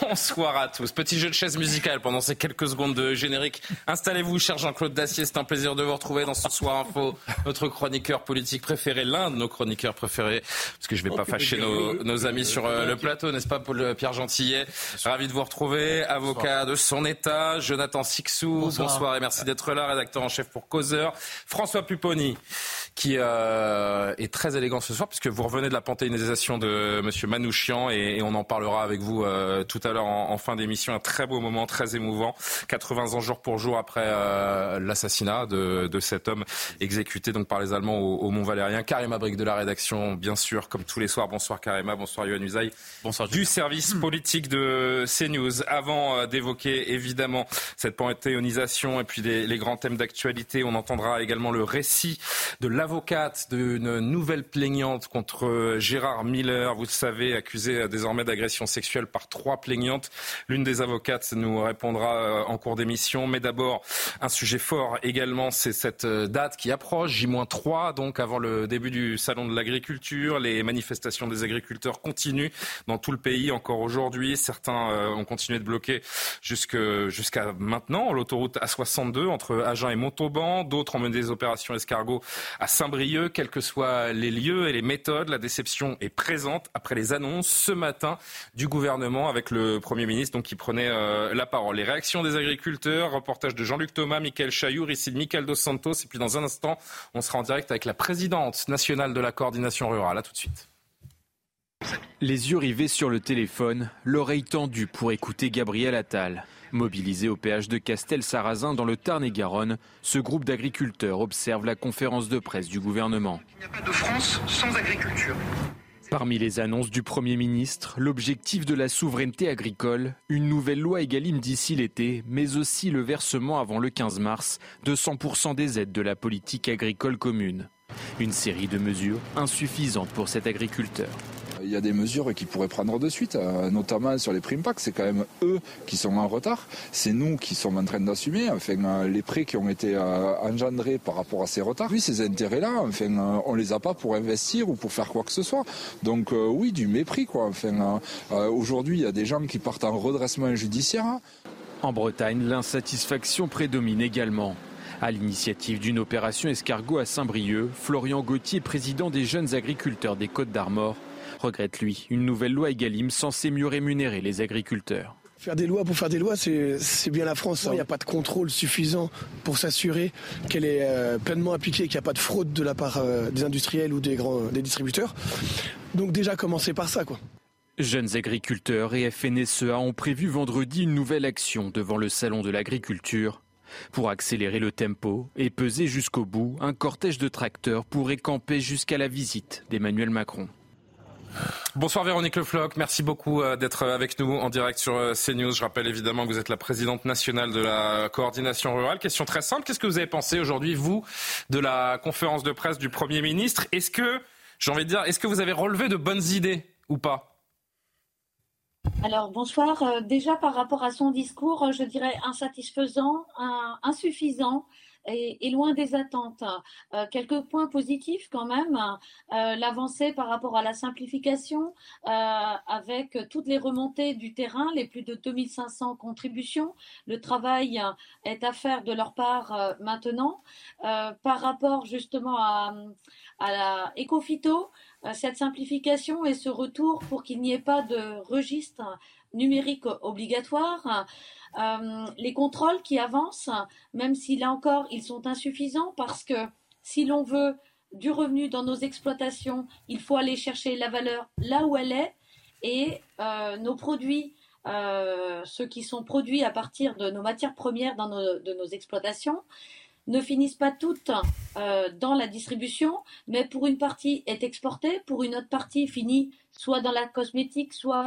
Bonsoir à tous. Petit jeu de chaise musicale pendant ces quelques secondes de générique. Installez-vous, cher Jean-Claude Dacier. C'est un plaisir de vous retrouver dans ce soir info. Notre chroniqueur politique préféré, l'un de nos chroniqueurs préférés, parce que je vais pas fâcher nos, nos amis sur euh, le plateau, n'est-ce pas, Paul Pierre Gentillet? Ravi de vous retrouver. Avocat de son État, Jonathan Sixou. Bonsoir, et merci d'être là. Rédacteur en chef pour Causeur. François Pupponi, qui euh, est très élégant ce soir, puisque vous revenez de la panthéonisation de Monsieur Manouchian, et, et on en parlera avec vous euh, tout à l'heure en, en fin d'émission. Un très beau moment, très émouvant. 80 ans jour pour jour après euh, l'assassinat de, de cet homme exécuté donc par les Allemands au, au Mont Valérien. Karima Brick de la rédaction, bien sûr, comme tous les soirs. Bonsoir Karima, bonsoir Yohann Usaï. Bonsoir. Du service politique de CNews. Avant euh, d'évoquer évidemment cette panthéonisation et puis les, les grands thèmes d'actualité, on entendra également le récit de l'avocate d'une nouvelle plaignante contre Gérard Miller. Vous le savez, accusé désormais d'agression sexuelle par trois plaignantes. L'une des avocates nous répondra euh, en cours d'émission. Mais d'abord, un sujet fort également, c'est cette euh, date qui approche, J-3, donc avant le début du salon de l'agriculture. Les manifestations des agriculteurs continuent dans tout le pays encore aujourd'hui. Certains euh, ont continué de bloquer jusqu'à maintenant l'autoroute A62 entre Agen et Montauban. D'autres ont mené des opérations escargot à Saint-Brieuc. Quels que soient les lieux et les méthodes, la déception est présente après les annonces ce matin du gouvernement avec le Premier ministre donc, qui prenait euh, la parole. Les réactions des agriculteurs, reportage de Jean-Luc Thomas, Michael Chaillour, ici de Michael Dos Santos. Et puis dans un instant, on sera en direct avec la présidente nationale de la coordination rurale. À tout de suite. Les yeux rivés sur le téléphone, l'oreille tendue pour écouter Gabriel Attal. Mobilisé au péage de Castel-Sarrazin dans le Tarn-et-Garonne, ce groupe d'agriculteurs observe la conférence de presse du gouvernement. Il n'y a pas de France sans agriculture. Parmi les annonces du Premier ministre, l'objectif de la souveraineté agricole, une nouvelle loi Egalim d'ici l'été, mais aussi le versement avant le 15 mars de 100% des aides de la politique agricole commune. Une série de mesures insuffisantes pour cet agriculteur. Il y a des mesures qu'ils pourraient prendre de suite, euh, notamment sur les primes PAC. C'est quand même eux qui sont en retard. C'est nous qui sommes en train d'assumer enfin, euh, les prêts qui ont été euh, engendrés par rapport à ces retards. Oui, ces intérêts-là, enfin, on les a pas pour investir ou pour faire quoi que ce soit. Donc oui, du mépris. quoi. Enfin, Aujourd'hui, il y a des gens qui partent en redressement judiciaire. En Bretagne, l'insatisfaction prédomine également. À l'initiative d'une opération escargot à Saint-Brieuc, Florian Gauthier, président des jeunes agriculteurs des Côtes d'Armor, regrette lui une nouvelle loi Egalim censée mieux rémunérer les agriculteurs. Faire des lois pour faire des lois, c'est c'est bien la France. hein. Il n'y a pas de contrôle suffisant pour s'assurer qu'elle est euh, pleinement appliquée, qu'il n'y a pas de fraude de la part euh, des industriels ou des grands des distributeurs. Donc déjà commencer par ça, quoi. Jeunes agriculteurs et FNSEA ont prévu vendredi une nouvelle action devant le Salon de l'agriculture. Pour accélérer le tempo et peser jusqu'au bout, un cortège de tracteurs pourrait camper jusqu'à la visite d'Emmanuel Macron. Bonsoir Véronique Le Floch, merci beaucoup euh, d'être avec nous en direct sur euh, CNews. Je rappelle évidemment que vous êtes la présidente nationale de la coordination rurale. Question très simple, qu'est-ce que vous avez pensé aujourd'hui, vous, de la conférence de presse du Premier ministre? Est-ce que, j'ai envie de dire, est-ce que vous avez relevé de bonnes idées ou pas? Alors bonsoir. Euh, déjà par rapport à son discours, euh, je dirais insatisfaisant, insuffisant et, et loin des attentes. Euh, quelques points positifs quand même. Euh, L'avancée par rapport à la simplification euh, avec toutes les remontées du terrain, les plus de 2500 contributions. Le travail euh, est à faire de leur part maintenant. Par rapport justement à, à la Ecofito, cette simplification et ce retour pour qu'il n'y ait pas de registre numérique obligatoire, euh, les contrôles qui avancent, même si là encore ils sont insuffisants parce que si l'on veut du revenu dans nos exploitations, il faut aller chercher la valeur là où elle est et euh, nos produits, euh, ceux qui sont produits à partir de nos matières premières dans nos, exploitations, ne finissent pas toutes dans la distribution, mais pour une partie est exportée, pour une autre partie finit soit dans la cosmétique, soit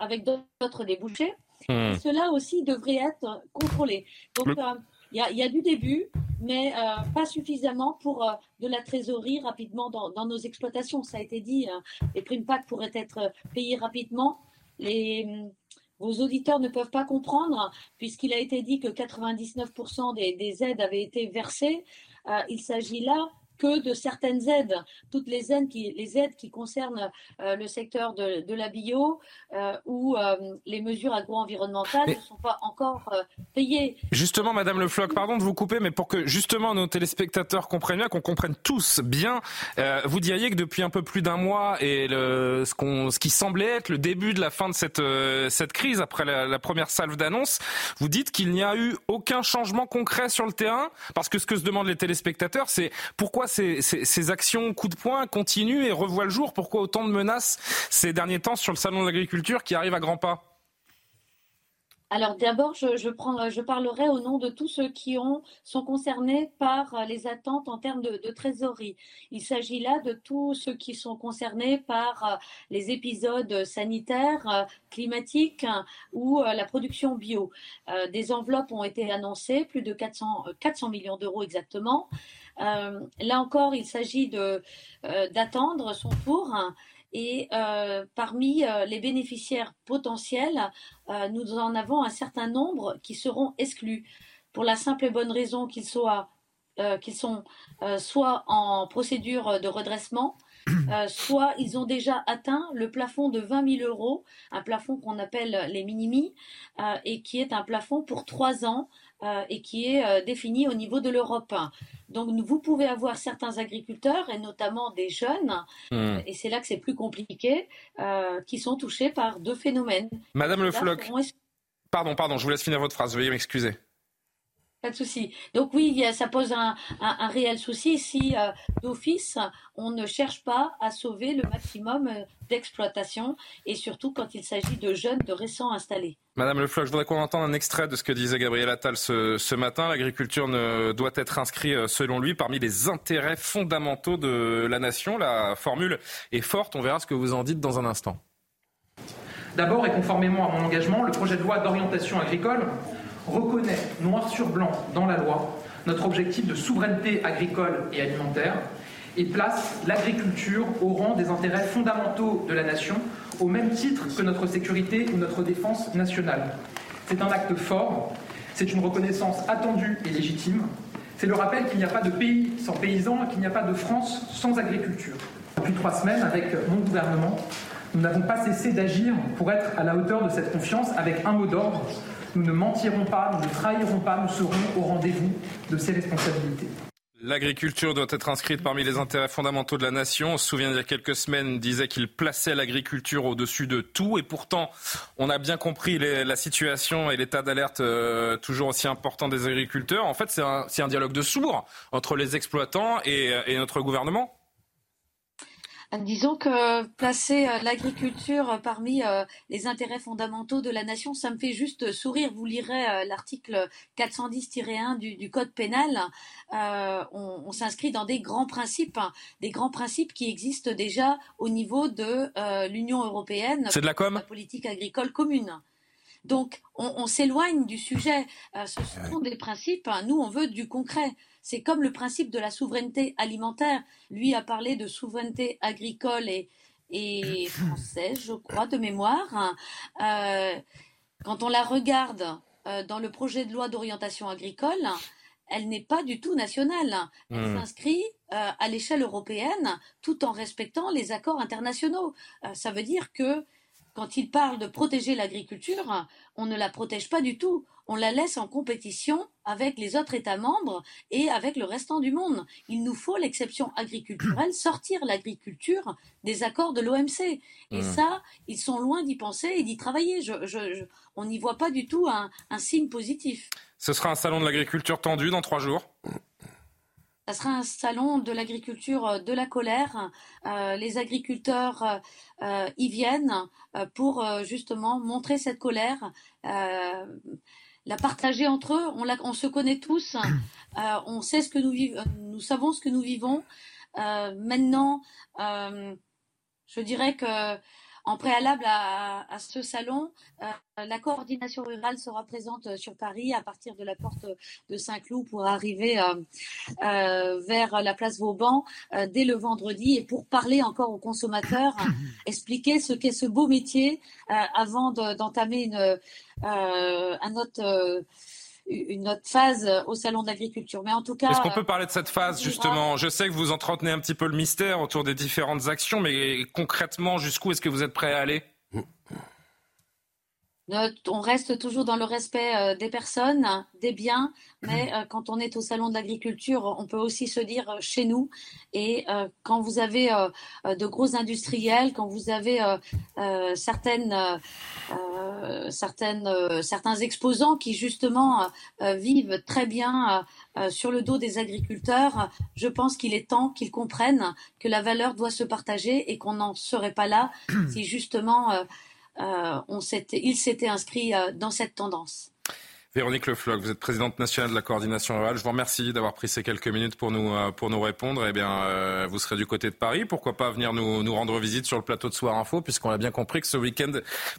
avec d'autres débouchés. Hmm. cela aussi devrait être contrôlé. Donc, il y, a, du début, mais pas suffisamment pour de la trésorerie rapidement dans, dans, nos exploitations. Ça a été dit, les primes PAC pourraient être payées rapidement. Les, vos auditeurs ne peuvent pas comprendre, puisqu'il a été dit que 99% des, des, aides avaient été versées. Euh, il s'agit là que de certaines aides. Toutes les aides qui, les aides qui concernent euh, le secteur de, de la bio euh, ou euh, les mesures agro-environnementales ne sont pas encore payées. Justement, Madame Le Floch, pardon de vous couper, mais pour que justement nos téléspectateurs comprennent bien, qu'on comprenne tous bien, vous diriez que depuis un peu plus d'un mois et le, ce, qu'on, ce qui semblait être le début de la fin de cette, cette crise après la, la première salve d'annonce, vous dites qu'il n'y a eu aucun changement concret sur le terrain, parce que ce que se demandent les téléspectateurs, c'est pourquoi ces, actions coup de poing continuent et revoient le jour? Pourquoi autant de menaces ces derniers temps sur le salon de l'agriculture qui arrive à grands pas? Alors d'abord, je, parlerai au nom de tous ceux qui ont, sont concernés par les attentes en termes de, trésorerie. Il s'agit là de tous ceux qui sont concernés par euh, les épisodes sanitaires, euh, climatiques ou euh, la production bio. Des enveloppes ont été annoncées, plus de 400, 400 millions d'euros exactement. Euh, là encore, il s'agit euh, d'attendre son tour. Et euh, parmi les bénéficiaires potentiels, nous en avons un certain nombre qui seront exclus pour la simple et bonne raison qu'ils soient qu'ils sont soit en procédure de redressement, soit ils ont déjà atteint le plafond de 20 000 euros, un plafond qu'on appelle les minimis, et qui est un plafond pour trois ans et qui est défini au niveau de l'Europe. Donc vous pouvez avoir certains agriculteurs, et notamment des jeunes, hmm. et c'est là que c'est plus compliqué, euh, qui sont touchés par deux phénomènes. Madame Le Floch, pardon, pardon, je vous laisse finir votre phrase, veuillez m'excuser. Pas de souci. Donc oui, ça pose un, réel souci si euh, d'office on ne cherche pas à sauver le maximum euh, d'exploitation et surtout quand il s'agit de jeunes de récents installés. Madame Le Floch, je voudrais qu'on entende un extrait de ce que disait Gabriel Attal ce, matin. L'agriculture ne doit être inscrite, euh, selon lui, parmi les intérêts fondamentaux de la nation. La formule est forte. On verra ce que vous en dites dans un instant. D'abord, et conformément à mon engagement, le projet de loi d'orientation agricole reconnaît noir sur blanc dans la loi notre objectif de souveraineté agricole et alimentaire et place l'agriculture au rang des intérêts fondamentaux de la nation, au même titre que notre sécurité ou notre défense nationale. C'est un acte fort, c'est une reconnaissance attendue et légitime, c'est le rappel qu'il n'y a pas de pays sans paysans et qu'il n'y a pas de France sans agriculture. Depuis trois semaines, avec mon gouvernement, nous n'avons pas cessé d'agir pour être à la hauteur de cette confiance avec un mot d'ordre, nous ne mentirons pas, nous ne trahirons pas, nous serons au rendez-vous de ces responsabilités. L'agriculture doit être inscrite parmi les intérêts fondamentaux de la nation. On se souvient il y a quelques semaines, disait qu'il plaçait l'agriculture au-dessus de tout. Et pourtant, on a bien compris la situation et l'état d'alerte euh, toujours aussi important des agriculteurs. En fait, c'est un, dialogue de sourds entre les exploitants et notre gouvernement. Disons que placer euh, l'agriculture parmi euh, les intérêts fondamentaux de la nation, ça me fait juste sourire. Vous lirez euh, l'article 410-1 du, Code pénal. on, s'inscrit dans des grands principes, hein, des grands principes qui existent déjà au niveau de l'Union européenne. C'est de la com. La politique agricole commune. Donc, on, s'éloigne du sujet. ce sont des principes. Hein. Nous, on veut du concret. C'est comme le principe de la souveraineté alimentaire. Lui a parlé de souveraineté agricole et, et française, je crois, de mémoire. Euh, quand on la regarde euh, dans le projet de loi d'orientation agricole, elle n'est pas du tout nationale. Elle hmm. s'inscrit euh, à l'échelle européenne tout en respectant les accords internationaux. ça veut dire que quand il parle de protéger l'agriculture, on ne la protège pas du tout on la laisse en compétition avec les autres États membres et avec le restant du monde. Il nous faut l'exception agriculturelle, sortir l'agriculture des accords de l'OMC. Et mmh. ça, ils sont loin d'y penser et d'y travailler. on n'y voit pas du tout un, signe positif. Ce sera un salon de l'agriculture tendu dans trois jours? Ça sera un salon de l'agriculture de la colère. Euh, les agriculteurs euh, y viennent euh, pour justement montrer cette colère la partager entre eux. On, on se connaît tous, on sait ce que nous vivons, nous savons ce que nous vivons. maintenant, je dirais que en préalable à, ce salon, euh, la coordination rurale sera présente euh, sur Paris à partir de la porte de Saint-Cloud pour arriver euh, vers la place Vauban dès le vendredi et pour parler encore aux consommateurs, expliquer ce qu'est ce beau métier avant d'entamer une, un autre une autre phase au salon de l'agriculture. Mais en tout cas, est-ce qu'on peut parler de cette phase justement Je sais que vous entretenez un petit peu le mystère autour des différentes actions, mais concrètement, jusqu'où est-ce que vous êtes prêt à aller? On reste toujours dans le respect euh, des personnes, des biens, mais euh, quand on est au salon de l'agriculture, on peut aussi se dire euh, chez nous. Et quand vous avez de gros industriels, quand vous avez certaines, certaines, certains exposants qui justement vivent très bien sur le dos des agriculteurs, je pense qu'il est temps qu'ils comprennent que la valeur doit se partager et qu'on n'en serait pas là si justement euh, on il s'était inscrit euh, dans cette tendance. Véronique Lefloc, vous êtes présidente nationale de la coordination rurale. Je vous remercie d'avoir pris ces quelques minutes pour nous, euh, pour nous répondre. Eh bien, vous serez du côté de Paris. Pourquoi pas venir nous, nous rendre visite sur le plateau de Soir Info, puisqu'on a bien compris que ce week-end,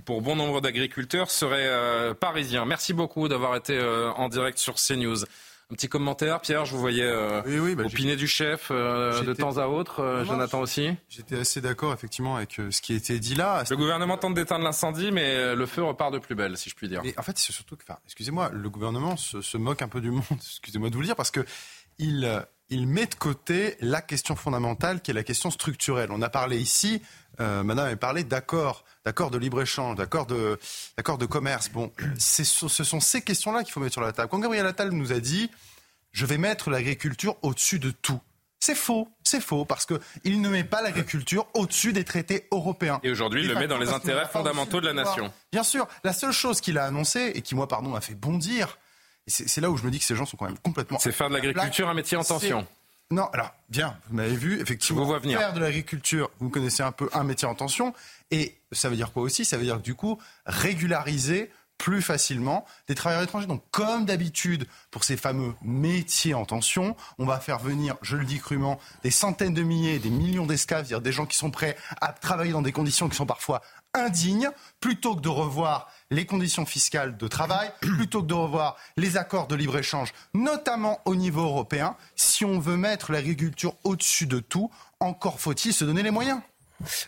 pour bon nombre d'agriculteurs, serait parisien. Merci beaucoup d'avoir été en direct sur CNews. Un petit commentaire, Pierre, je vous voyais euh, bah, opiner du chef euh, de temps à autre. Euh, Jonathan aussi J'étais assez d'accord effectivement avec ce qui a été dit là. Le gouvernement tente d'éteindre l'incendie, mais le feu repart de plus belle, si je puis dire. Et en fait, c'est surtout que, excusez-moi, le gouvernement se, moque un peu du monde, excusez-moi de vous le dire, parce que il, il met de côté la question fondamentale qui est la question structurelle. On a parlé ici, madame a parlé d'accord d'accord de libre-échange, d'accord de, de commerce. Bon, ce sont ces questions-là qu'il faut mettre sur la table. Quand Gabriel Attal nous a dit je vais mettre l'agriculture au-dessus de tout. C'est faux, c'est faux, parce qu'il ne met pas l'agriculture au-dessus des traités européens. Et aujourd'hui, il le met dans les intérêts fondamentaux de la nation. Bien sûr, la seule chose qu'il a annoncée, et qui, moi, pardon, m'a fait bondir, et c'est là où je me dis que ces gens sont quand même complètement... C'est faire de l'agriculture un métier en tension. Non, alors, bien, vous m'avez vu, effectivement, faire de l'agriculture, vous connaissez un peu un métier en tension, et ça veut dire quoi aussi? Ça veut dire, du coup, régulariser plus facilement des travailleurs étrangers. Donc, comme d'habitude, pour ces fameux métiers en tension, on va faire venir, je le dis crûment, des centaines de milliers, des millions d'esclaves, dire des gens qui sont prêts à travailler dans des conditions qui sont parfois indignes, plutôt que de revoir les conditions fiscales de travail, plutôt que de revoir les accords de libre-échange, notamment au niveau européen. Si on veut mettre l'agriculture au-dessus de tout, encore faut-il se donner les moyens.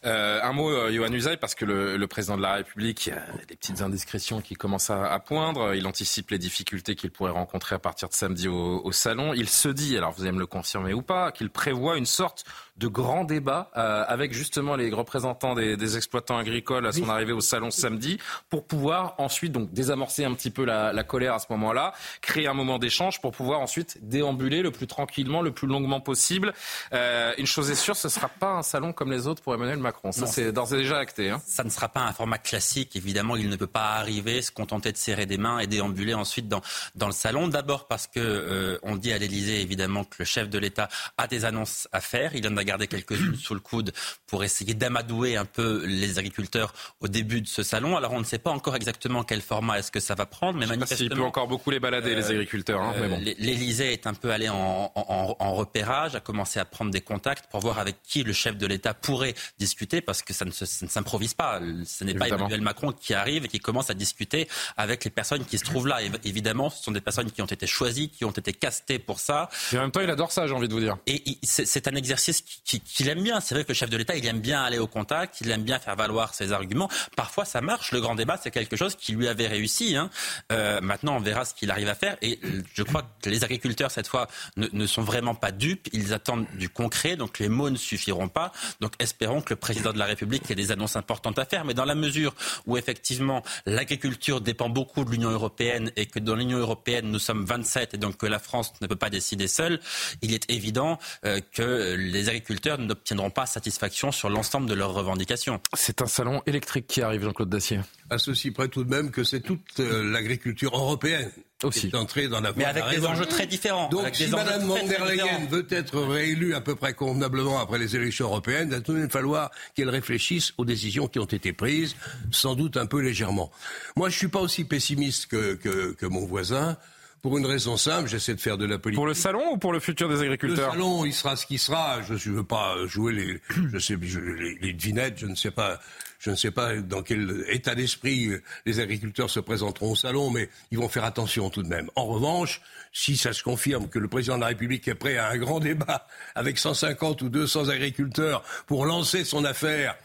Euh, un mot, euh, Johan Usaï, parce que le, président de la République, il y a des petites indiscrétions qui commencent à, poindre. Il anticipe les difficultés qu'il pourrait rencontrer à partir de samedi au, au, salon. Il se dit, alors vous allez me le confirmer ou pas, qu'il prévoit une sorte de grands débats euh, avec justement les représentants des, exploitants agricoles à son arrivée au salon samedi pour pouvoir ensuite donc désamorcer un petit peu la, colère à ce moment-là, créer un moment d'échange pour pouvoir ensuite déambuler le plus tranquillement, le plus longuement possible. Euh, une chose est sûre, ce ne sera pas un salon comme les autres pour Emmanuel Macron. Ça, c'est d'ores et déjà acté. Hein. Ça ne sera pas un format classique. Évidemment, il ne peut pas arriver, se contenter de serrer des mains et déambuler ensuite dans, dans le salon. D'abord parce que euh, on dit à l'Élysée évidemment que le chef de l'État a des annonces à faire. Il en a garder quelques-unes sous le coude pour essayer d'amadouer un peu les agriculteurs au début de ce salon. Alors on ne sait pas encore exactement quel format est-ce que ça va prendre, mais manifestement... Il peut encore beaucoup les balader, les euh, agriculteurs. Hein, bon. L'Élysée est un peu allé en, en, repérage, a commencé à prendre des contacts pour voir avec qui le chef de l'État pourrait discuter, parce que ça ne, s'improvise pas. Ce n'est pas Emmanuel Macron qui arrive et qui commence à discuter avec les personnes qui se trouvent là. évidemment, ce sont des personnes qui ont été choisies, qui ont été castées pour ça. Et en même temps, il adore ça, j'ai envie de vous dire. Et c'est un exercice qui, qu'il aime bien. C'est vrai que le chef de l'État, il aime bien aller au contact, il aime bien faire valoir ses arguments. Parfois, ça marche. Le grand débat, c'est quelque chose qui lui avait réussi. Hein. Euh, maintenant, on verra ce qu'il arrive à faire. Et je crois que les agriculteurs, cette fois, ne, ne, sont vraiment pas dupes. Ils attendent du concret. Donc, les mots ne suffiront pas. Donc, espérons que le président de la République ait des annonces importantes à faire. Mais dans la mesure où, effectivement, l'agriculture dépend beaucoup de l'Union européenne et que dans l'Union européenne, nous sommes 27 et donc que la France ne peut pas décider seule, il est évident euh, que les agriculteurs n'obtiendront pas satisfaction sur l'ensemble de leurs revendications. C'est un salon électrique qui arrive, Jean-Claude Dacier. À ceci près tout de même que c'est toute euh, l'agriculture européenne Aussi. Est dans la Mais avec des enjeux très différents. Donc si Mme von der Leyen veut être réélue à peu près convenablement après les élections européennes, il va falloir qu'elle réfléchisse aux décisions qui ont été prises, sans doute un peu légèrement. Moi, je ne suis pas aussi pessimiste que, que, que mon voisin. Pour une raison simple, j'essaie de faire de la politique. Pour le salon ou pour le futur des agriculteurs? Le salon, il sera ce qu'il sera. Je ne veux pas jouer les, je sais, les, les devinettes, je ne sais pas. Je ne sais pas dans quel état d'esprit les agriculteurs se présenteront au salon, mais ils vont faire attention tout de même. En revanche, si ça se confirme que le président de la République est prêt à un grand débat avec 150 ou 200 agriculteurs pour lancer son affaire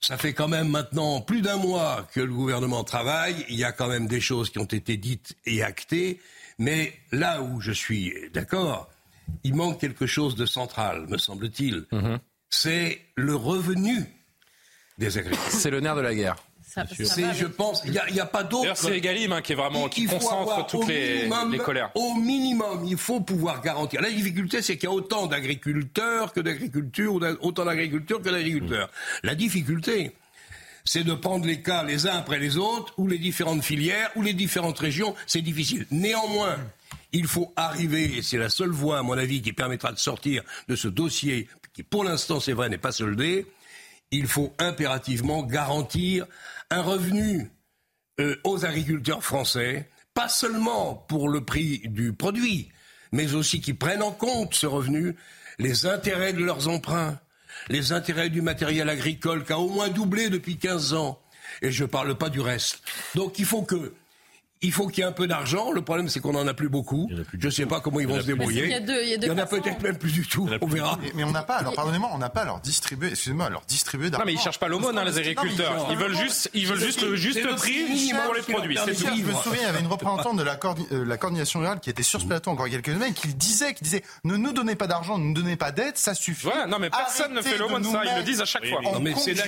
ça fait quand même maintenant plus d'un mois que le gouvernement travaille. Il y a quand même des choses qui ont été dites et actées. Mais là où je suis d'accord, il manque quelque chose de central, me semble-t-il. Mhm. C'est le revenu des agriculteurs. C'est le nerf de la guerre je pense, il n'y a, pas d'autre. C'est Egalim hein, qui est vraiment qui concentre toutes les, colères. Au minimum, il faut pouvoir garantir. La difficulté, c'est qu'il y a autant d'agriculteurs que d'agriculture, ou autant d'agriculteurs que d'agriculteurs. La difficulté, c'est de prendre les cas les uns après les autres, ou les différentes filières, ou les différentes régions. C'est difficile. Néanmoins, il faut arriver, et c'est la seule voie, à mon avis, qui permettra de sortir de ce dossier, qui pour l'instant, c'est vrai, n'est pas soldé. Il faut impérativement garantir un revenu euh, aux agriculteurs français, pas seulement pour le prix du produit, mais aussi qui prennent en compte ce revenu, les intérêts de leurs emprunts, les intérêts du matériel agricole qui a au moins doublé depuis 15 ans. Et je ne parle pas du reste. Donc il faut que il faut qu'il y ait un peu d'argent. Le problème, c'est qu'on n'en a plus beaucoup. je ne sais pas comment ils vont se débrouiller. Il y, en a peut-être même plus du tout. On verra. Mais, on n'a pas, alors pardonnez-moi, on n'a pas à leur distribuer, excusez-moi, leur distribuer d'argent. Non, mais ils cherchent pas l'aumône, hein, les agriculteurs. Ils veulent juste, ils veulent juste le juste prix pour les produits. Je me souviens, il y avait une représentante de la, euh, la coordination rurale qui était sur ce plateau encore quelques semaines, qui disait, qui disait, ne nous donnez pas d'argent, ne nous donnez pas d'aide, ça suffit. Ouais, non, mais personne ne fait l'aumône, ça. Ils le disent à chaque fois. Non, mais c'est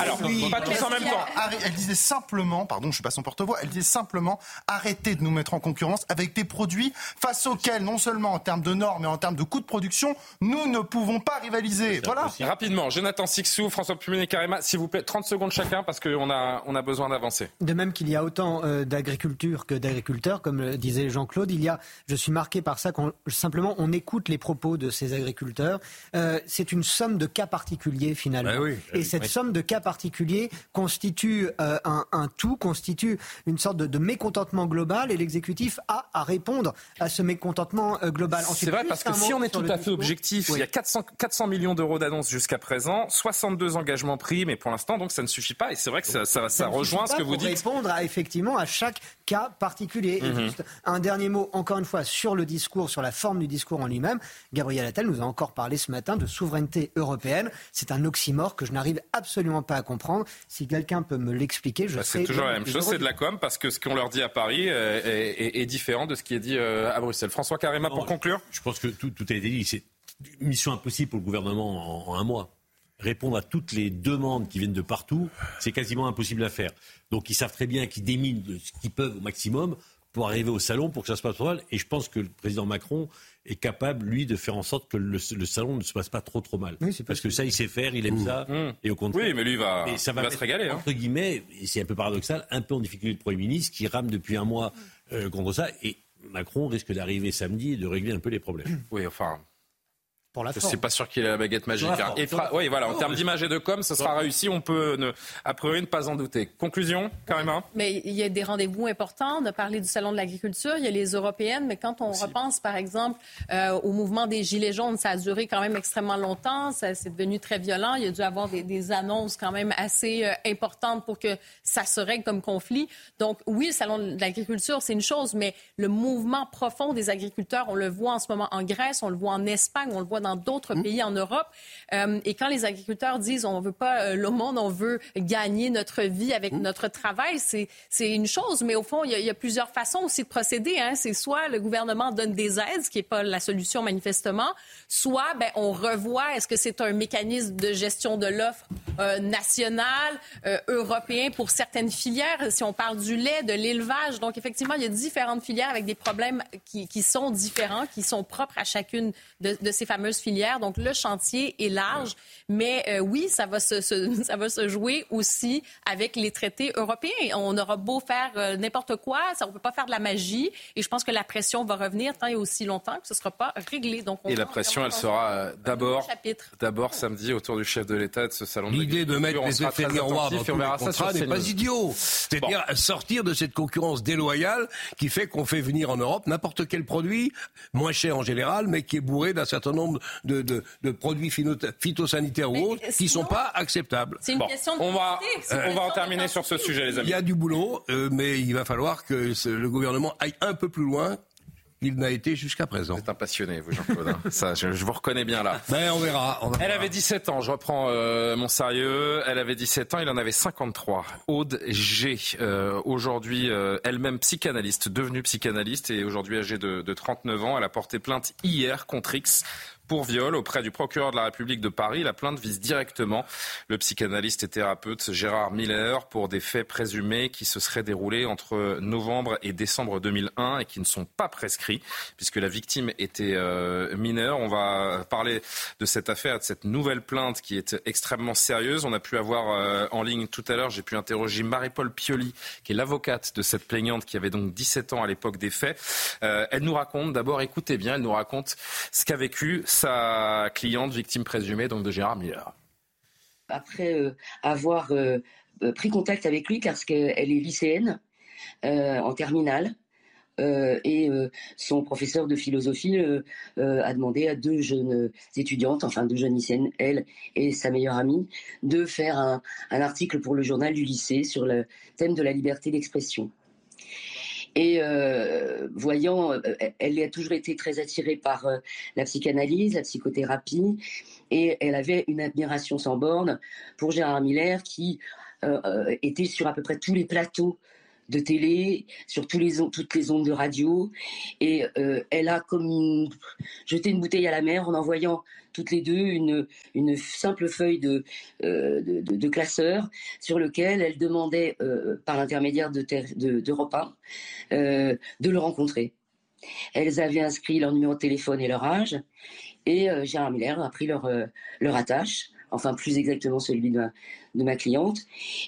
Alors, pas tous en même temps. Elle disait simplement, pardon, je suis pas son porte-voix, elle disait simplement, arrêtez de nous mettre en concurrence avec des produits face auxquels, non seulement en termes de normes, mais en termes de coûts de production, nous ne pouvons pas rivaliser. Voilà. Rapidement, Jonathan Sixou, François Pumin et Karima, s'il vous plaît, 30 secondes chacun parce qu'on a, on a besoin d'avancer. De même qu'il y a autant euh, d'agriculture que d'agriculteurs, comme le disait Jean-Claude, il y a, je suis marqué par ça, qu'on, simplement on écoute les propos de ces agriculteurs. Euh, c'est une somme de cas particuliers finalement. Eh et cette somme de cas particuliers constitue euh, un, un, tout, constitue une sorte de, de mécontentement global et l'exécutif a à répondre à ce mécontentement euh, global. C'est vrai, parce que si on est tout à fait objectif, il y a 400, 400 millions d'euros d'annonces jusqu'à présent, 62 engagements pris, mais pour l'instant, donc ça ne suffit pas. Et c'est vrai que ça, ça, ça, rejoint ce que vous dites. répondre à, effectivement à chaque cas particulier. Et mhm. juste un dernier mot, encore une fois, sur le discours, sur la forme du discours en lui-même. Gabriel Attal nous a encore parlé ce matin de souveraineté européenne. C'est un oxymore que je n'arrive absolument pas à comprendre. Si quelqu'un peut me l'expliquer, je bah, C'est toujours la même chose, c'est de la com, parce que ce qu'on leur dit à Paris euh, est, est, différent de ce qui est dit euh, à Bruxelles. François Carréma, pour conclure Je pense que tout, a été dit. C'est mission impossible pour le gouvernement en, un mois répondre à toutes les demandes qui viennent de partout, c'est quasiment impossible à faire. Donc ils savent très bien qu'ils déminent ce qu'ils peuvent au maximum pour arriver au salon, pour que ça se passe mal. Et je pense que le président Macron est capable, lui, de faire en sorte que le, salon ne se passe pas trop trop mal. Parce que ça, il sait faire, il aime ça. Mmh. Et au contraire. Oui, mais lui, va, ça va, se régaler. Hein. Entre guillemets, et c'est un peu paradoxal, un peu en difficulté le Premier ministre qui rame depuis un mois euh, contre ça. Et Macron risque d'arriver samedi et de régler un peu les problèmes. Oui, enfin, je ne suis pas sûr qu'il ait la baguette magique. Hein. Oui, voilà, en termes d'image et de com, ça sera réussi. On peut, ne, a priori, ne pas en douter. Conclusion, carrément. Mais il y a des rendez-vous importants. On a parlé du Salon de l'agriculture. Il y a les européennes. Mais quand on repense, par exemple, euh, au mouvement des Gilets jaunes, ça a duré quand même extrêmement longtemps. Ça c'est devenu très violent. Il y a dû avoir des, annonces quand même assez euh, importantes pour que ça se règle comme conflit. Donc, oui, le Salon de l'agriculture, c'est une chose. Mais le mouvement profond des agriculteurs, on le voit en ce moment en Grèce, on le voit en Espagne, on le voit dans d'autres mmh. pays en Europe. Euh, et quand les agriculteurs disent on veut pas euh, le monde, on veut gagner notre vie avec mmh. notre travail, c'est une chose. Mais au fond, il y, a, plusieurs façons aussi de procéder. Hein. C'est soit le gouvernement donne des aides, ce qui n'est pas la solution manifestement, soit ben, on revoit est-ce que c'est un mécanisme de gestion de l'offre national, européen pour certaines filières? Si on parle du lait, de l'élevage, donc effectivement, il y a différentes filières avec des problèmes qui, qui sont différents, qui sont propres à chacune de, de, ces fameuses filières. Donc le chantier est large, mais oui, ça va se, se, ça va se jouer aussi avec les traités européens. On aura beau faire n'importe quoi, ça, on peut pas faire de la magie. Et je pense que la pression va revenir tant et aussi longtemps que ce ne sera pas réglé. Donc et la pression, elle sera euh, d'abord, d'abord samedi autour du chef de l'État de ce salon. L'idée de, mettre les effets miroirs dans tous les contrats n'est pas idiot. C'est-à-dire sortir de cette concurrence déloyale qui fait qu'on fait venir en Europe n'importe quel produit, moins cher en général, mais qui est bourré d'un certain nombre de, de, de produits phytosanitaires ou autres qui ne sont pas acceptables. C'est une question de on va, on va en terminer sur ce sujet, les amis. Il y a du boulot, euh, mais il va falloir que le gouvernement aille un peu plus loin il n'a été jusqu'à présent. Vous êtes un passionné, vous, Jean-Claude. Hein. Ça, je, vous reconnais bien là. Ben, on verra. Elle avait 17 ans, je reprends euh, mon sérieux. Elle avait 17 ans, il en avait 53. Aude G, euh, aujourd'hui euh, elle-même psychanalyste, devenue psychanalyste et aujourd'hui âgée de, de 39 ans. Elle a porté plainte hier contre X pour viol auprès du procureur de la République de Paris. La plainte vise directement le psychanalyste et thérapeute Gérard Miller pour des faits présumés qui se seraient déroulés entre novembre et décembre 2001 et qui ne sont pas prescrits puisque la victime était euh, mineure. On va parler de cette affaire, de cette nouvelle plainte qui est extrêmement sérieuse. On a pu avoir euh, en ligne tout à l'heure, j'ai pu interroger Marie-Paul Pioli, qui est l'avocate de cette plaignante qui avait donc 17 ans à l'époque des faits. Euh, elle nous raconte, d'abord écoutez bien, elle nous raconte ce qu'a vécu sa cliente, victime présumée donc de Gérard Miller. Après euh, avoir euh, euh, pris contact avec lui, parce qu'elle est lycéenne en terminale, et son professeur de philosophie a demandé à deux jeunes étudiantes, enfin deux jeunes lycéennes, elle et sa meilleure amie, de faire un article pour le journal du lycée sur le thème de la liberté d'expression. Et euh, voyant, euh, elle a toujours été très attirée par euh, la psychanalyse, la psychothérapie, et elle avait une admiration sans borne pour Gérard Miller qui était sur à peu près tous les plateaux de télé, sur tous les, toutes les ondes de radio. Et elle a comme jeté une bouteille à la mer en envoyant toutes les deux une, une simple feuille de, euh, de, classeur sur lequel elle demandait, euh, par l'intermédiaire de, d'Europe de, euh, de le rencontrer. Elles avaient inscrit leur numéro de téléphone et leur âge, et Gérard Miller a pris leur, leur attache, enfin plus exactement celui de ma, cliente.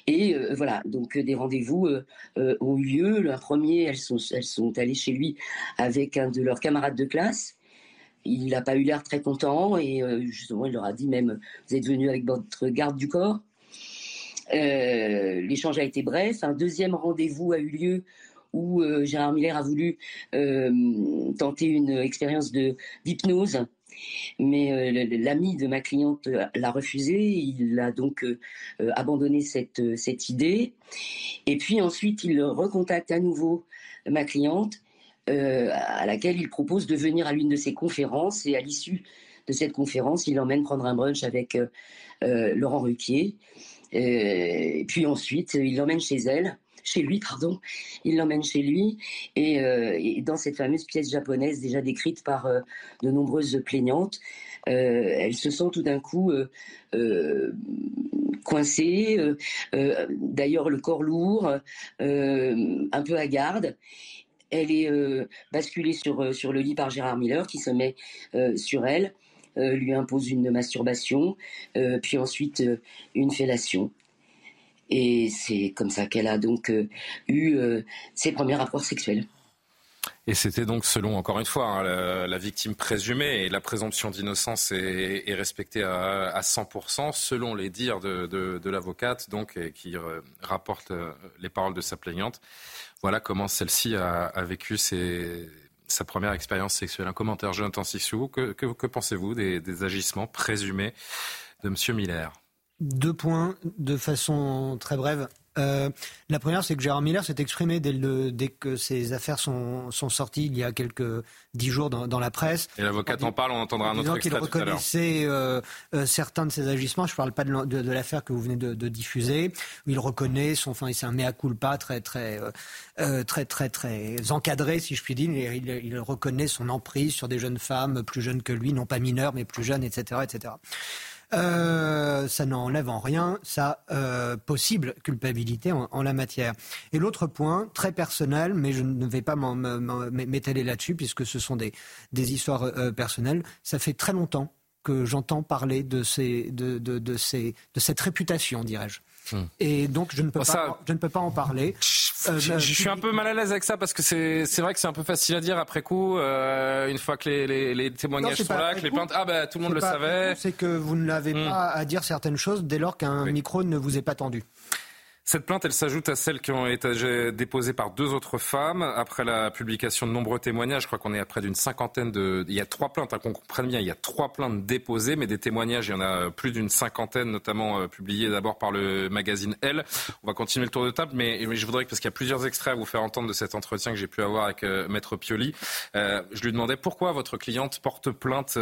Et voilà, donc des rendez-vous ont eu lieu. Le premier, elles sont, elles sont allées chez lui avec un de leurs camarades de classe il n'a pas eu l'air très content et euh, justement il leur a dit même vous êtes venu avec votre garde du corps. Euh, l'échange a été bref. Un deuxième rendez-vous a eu lieu où euh, Gérard Miller a voulu tenter une expérience d'hypnose, mais l'ami de ma cliente l'a refusé. Il a donc abandonné cette cette idée. Et puis ensuite il recontacte à nouveau ma cliente euh, à laquelle il propose de venir à l'une de ses conférences et à l'issue de cette conférence, il l'emmène prendre un brunch avec euh, euh, Laurent Ruquier. et puis ensuite, il l'emmène chez elle, chez lui, pardon. Il l'emmène chez lui et, dans cette fameuse pièce japonaise déjà décrite par de nombreuses plaignantes, elle se sent tout d'un coup coincée, d'ailleurs le corps lourd, un peu hagarde. Elle est euh, basculée sur, euh, sur le lit par Gérard Miller qui se met euh, sur elle, lui impose une masturbation, puis ensuite une fellation. Et c'est comme ça qu'elle a donc eu ses premiers rapports sexuels. Et c'était donc, selon, encore une fois, hein, la, victime présumée, et la présomption d'innocence est, respectée à, 100%, selon les dires de, l'avocate, donc, qui rapporte les paroles de sa plaignante. Voilà comment celle-ci a, vécu sa première expérience sexuelle. Un commentaire, Jonathan Sissou. Que, que, pensez-vous des, agissements présumés de M. Miller? Deux points de façon très brève. Euh, la première, c'est que Gérard Miller s'est exprimé dès, le, dès, que ces affaires sont, sont, sorties il y a quelques dix jours dans, dans la presse. Et l'avocate en parle, on entendra un autre extrait qu'il reconnaissait euh, euh, certains de ses agissements. Je ne parle pas de, de, l'affaire que vous venez de, diffuser. Où il reconnaît son, enfin, c'est un mea culpa très, très, euh, très, très, très encadré, si je puis dire. Il, il, reconnaît son emprise sur des jeunes femmes plus jeunes que lui, non pas mineures, mais plus jeunes, etc., etc. euh, ça n'enlève en rien sa euh, possible culpabilité en, la matière. Et l'autre point, très personnel, mais je ne vais pas m'étaler là-dessus puisque ce sont des, des histoires euh, personnelles, ça fait très longtemps que j'entends parler de, ces, de, de, de, ces, de cette réputation, dirais-je. Hmm. Et donc, je ne peux, pas, je ne peux pas en parler. Euh, je, suis un peu mal à l'aise avec ça parce que c'est vrai que c'est un peu facile à dire après coup, euh, une fois que les, les, les témoignages sont là, que les plaintes. Ah, ben tout le monde le savait. C'est que vous ne l'avez hmm. pas à dire certaines choses dès lors qu'un micro ne vous est pas tendu. Cette plainte, elle s'ajoute à celles qui ont été déposées par deux autres femmes après la publication de nombreux témoignages. Je crois qu'on est à près d'une cinquantaine de. Il y a trois plaintes, hein, qu'on comprenne bien. Il y a trois plaintes déposées, mais des témoignages, il y en a plus d'une cinquantaine, notamment euh, publiés d'abord par le magazine Elle. On va continuer le tour de table, mais, je voudrais, parce qu'il y a plusieurs extraits à vous faire entendre de cet entretien que j'ai pu avoir avec euh, Maître Pioli. Euh, je lui demandais pourquoi votre cliente porte plainte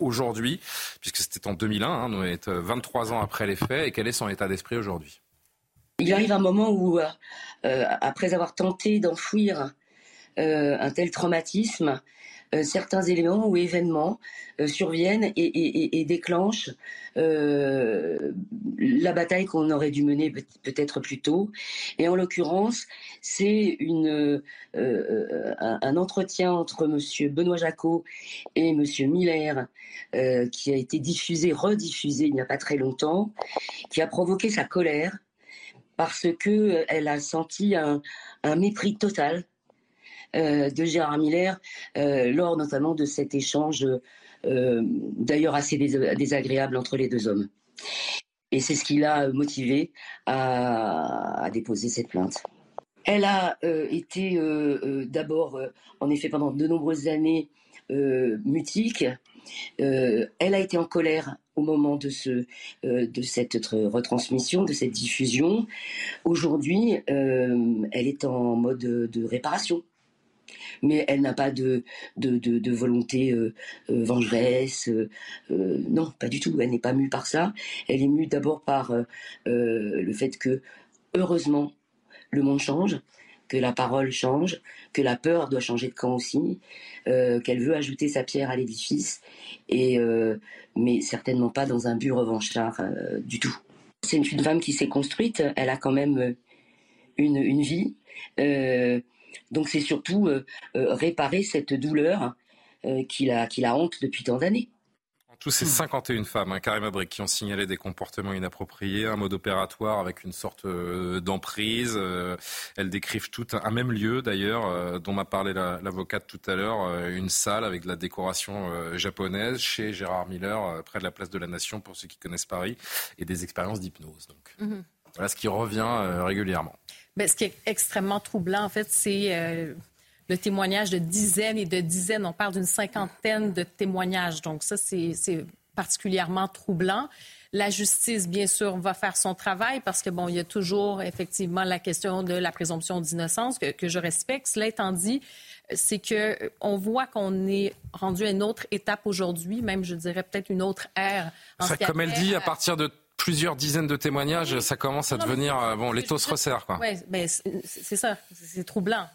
aujourd'hui, puisque c'était en 2001, hein, nous est 23 ans après les faits, et quel est son état d'esprit aujourd'hui? Il arrive un moment où, euh, euh, après avoir tenté d'enfouir euh, un tel traumatisme, certains éléments ou événements surviennent et, déclenchent la bataille qu'on aurait dû mener peut-être plus tôt. Et en l'occurrence, c'est une un, entretien entre Monsieur Benoît Jacot et Monsieur Miller qui a été diffusé, rediffusé il n'y a pas très longtemps, qui a provoqué sa colère parce que euh, elle a senti un, mépris total euh, de Gérard Miller euh, lors notamment de cet échange d'ailleurs assez désagréable entre les deux hommes. Et c'est ce qui l'a motivé à, déposer cette plainte. Elle a été d'abord, en effet, pendant de nombreuses années, mutique. Elle a été en colère au moment de, ce, euh, de cette retransmission, de cette diffusion. Aujourd'hui, euh, elle est en mode de réparation. Mais elle n'a pas de, de, volonté euh, vengeresse. non, pas du tout. Elle n'est pas mue par ça. Elle est mue d'abord par le fait que, heureusement, le monde change que la parole change, que la peur doit changer de camp aussi, euh, qu'elle veut ajouter sa pierre à l'édifice, et euh, mais certainement pas dans un but revanchard euh, du tout. C'est une femme qui s'est construite, elle a quand même une, une vie, donc c'est surtout réparer cette douleur qui la, qui la hante depuis tant d'années tous ces 51 femmes, hein, Karim Abrik, qui ont signalé des comportements inappropriés, un mode opératoire avec une sorte euh, d'emprise. Euh, elles décrivent tout un, même lieu, d'ailleurs, euh, dont m'a parlé l'avocate tout à l'heure, une salle avec de la décoration japonaise chez Gérard Miller, près de la place de la Nation, pour ceux qui connaissent Paris, et des expériences d'hypnose. Donc, mhm. voilà ce qui revient régulièrement. Mais ben, ce qui est extrêmement troublant, en fait, c'est le témoignage de dizaines et de dizaines. On parle d'une cinquantaine de témoignages. Donc ça, c'est particulièrement troublant. La justice, bien sûr, va faire son travail parce que, bon, il y a toujours effectivement la question de la présomption d'innocence que, que, je respecte. Cela étant dit, c'est que on voit qu'on est rendu à une autre étape aujourd'hui, même, je dirais, peut-être une autre ère. En comme elle dit, à partir de plusieurs dizaines de témoignages, ça commence à devenir euh, bon, l'étau se resserre quoi. Ouais, ben, c'est ça, c'est troublant.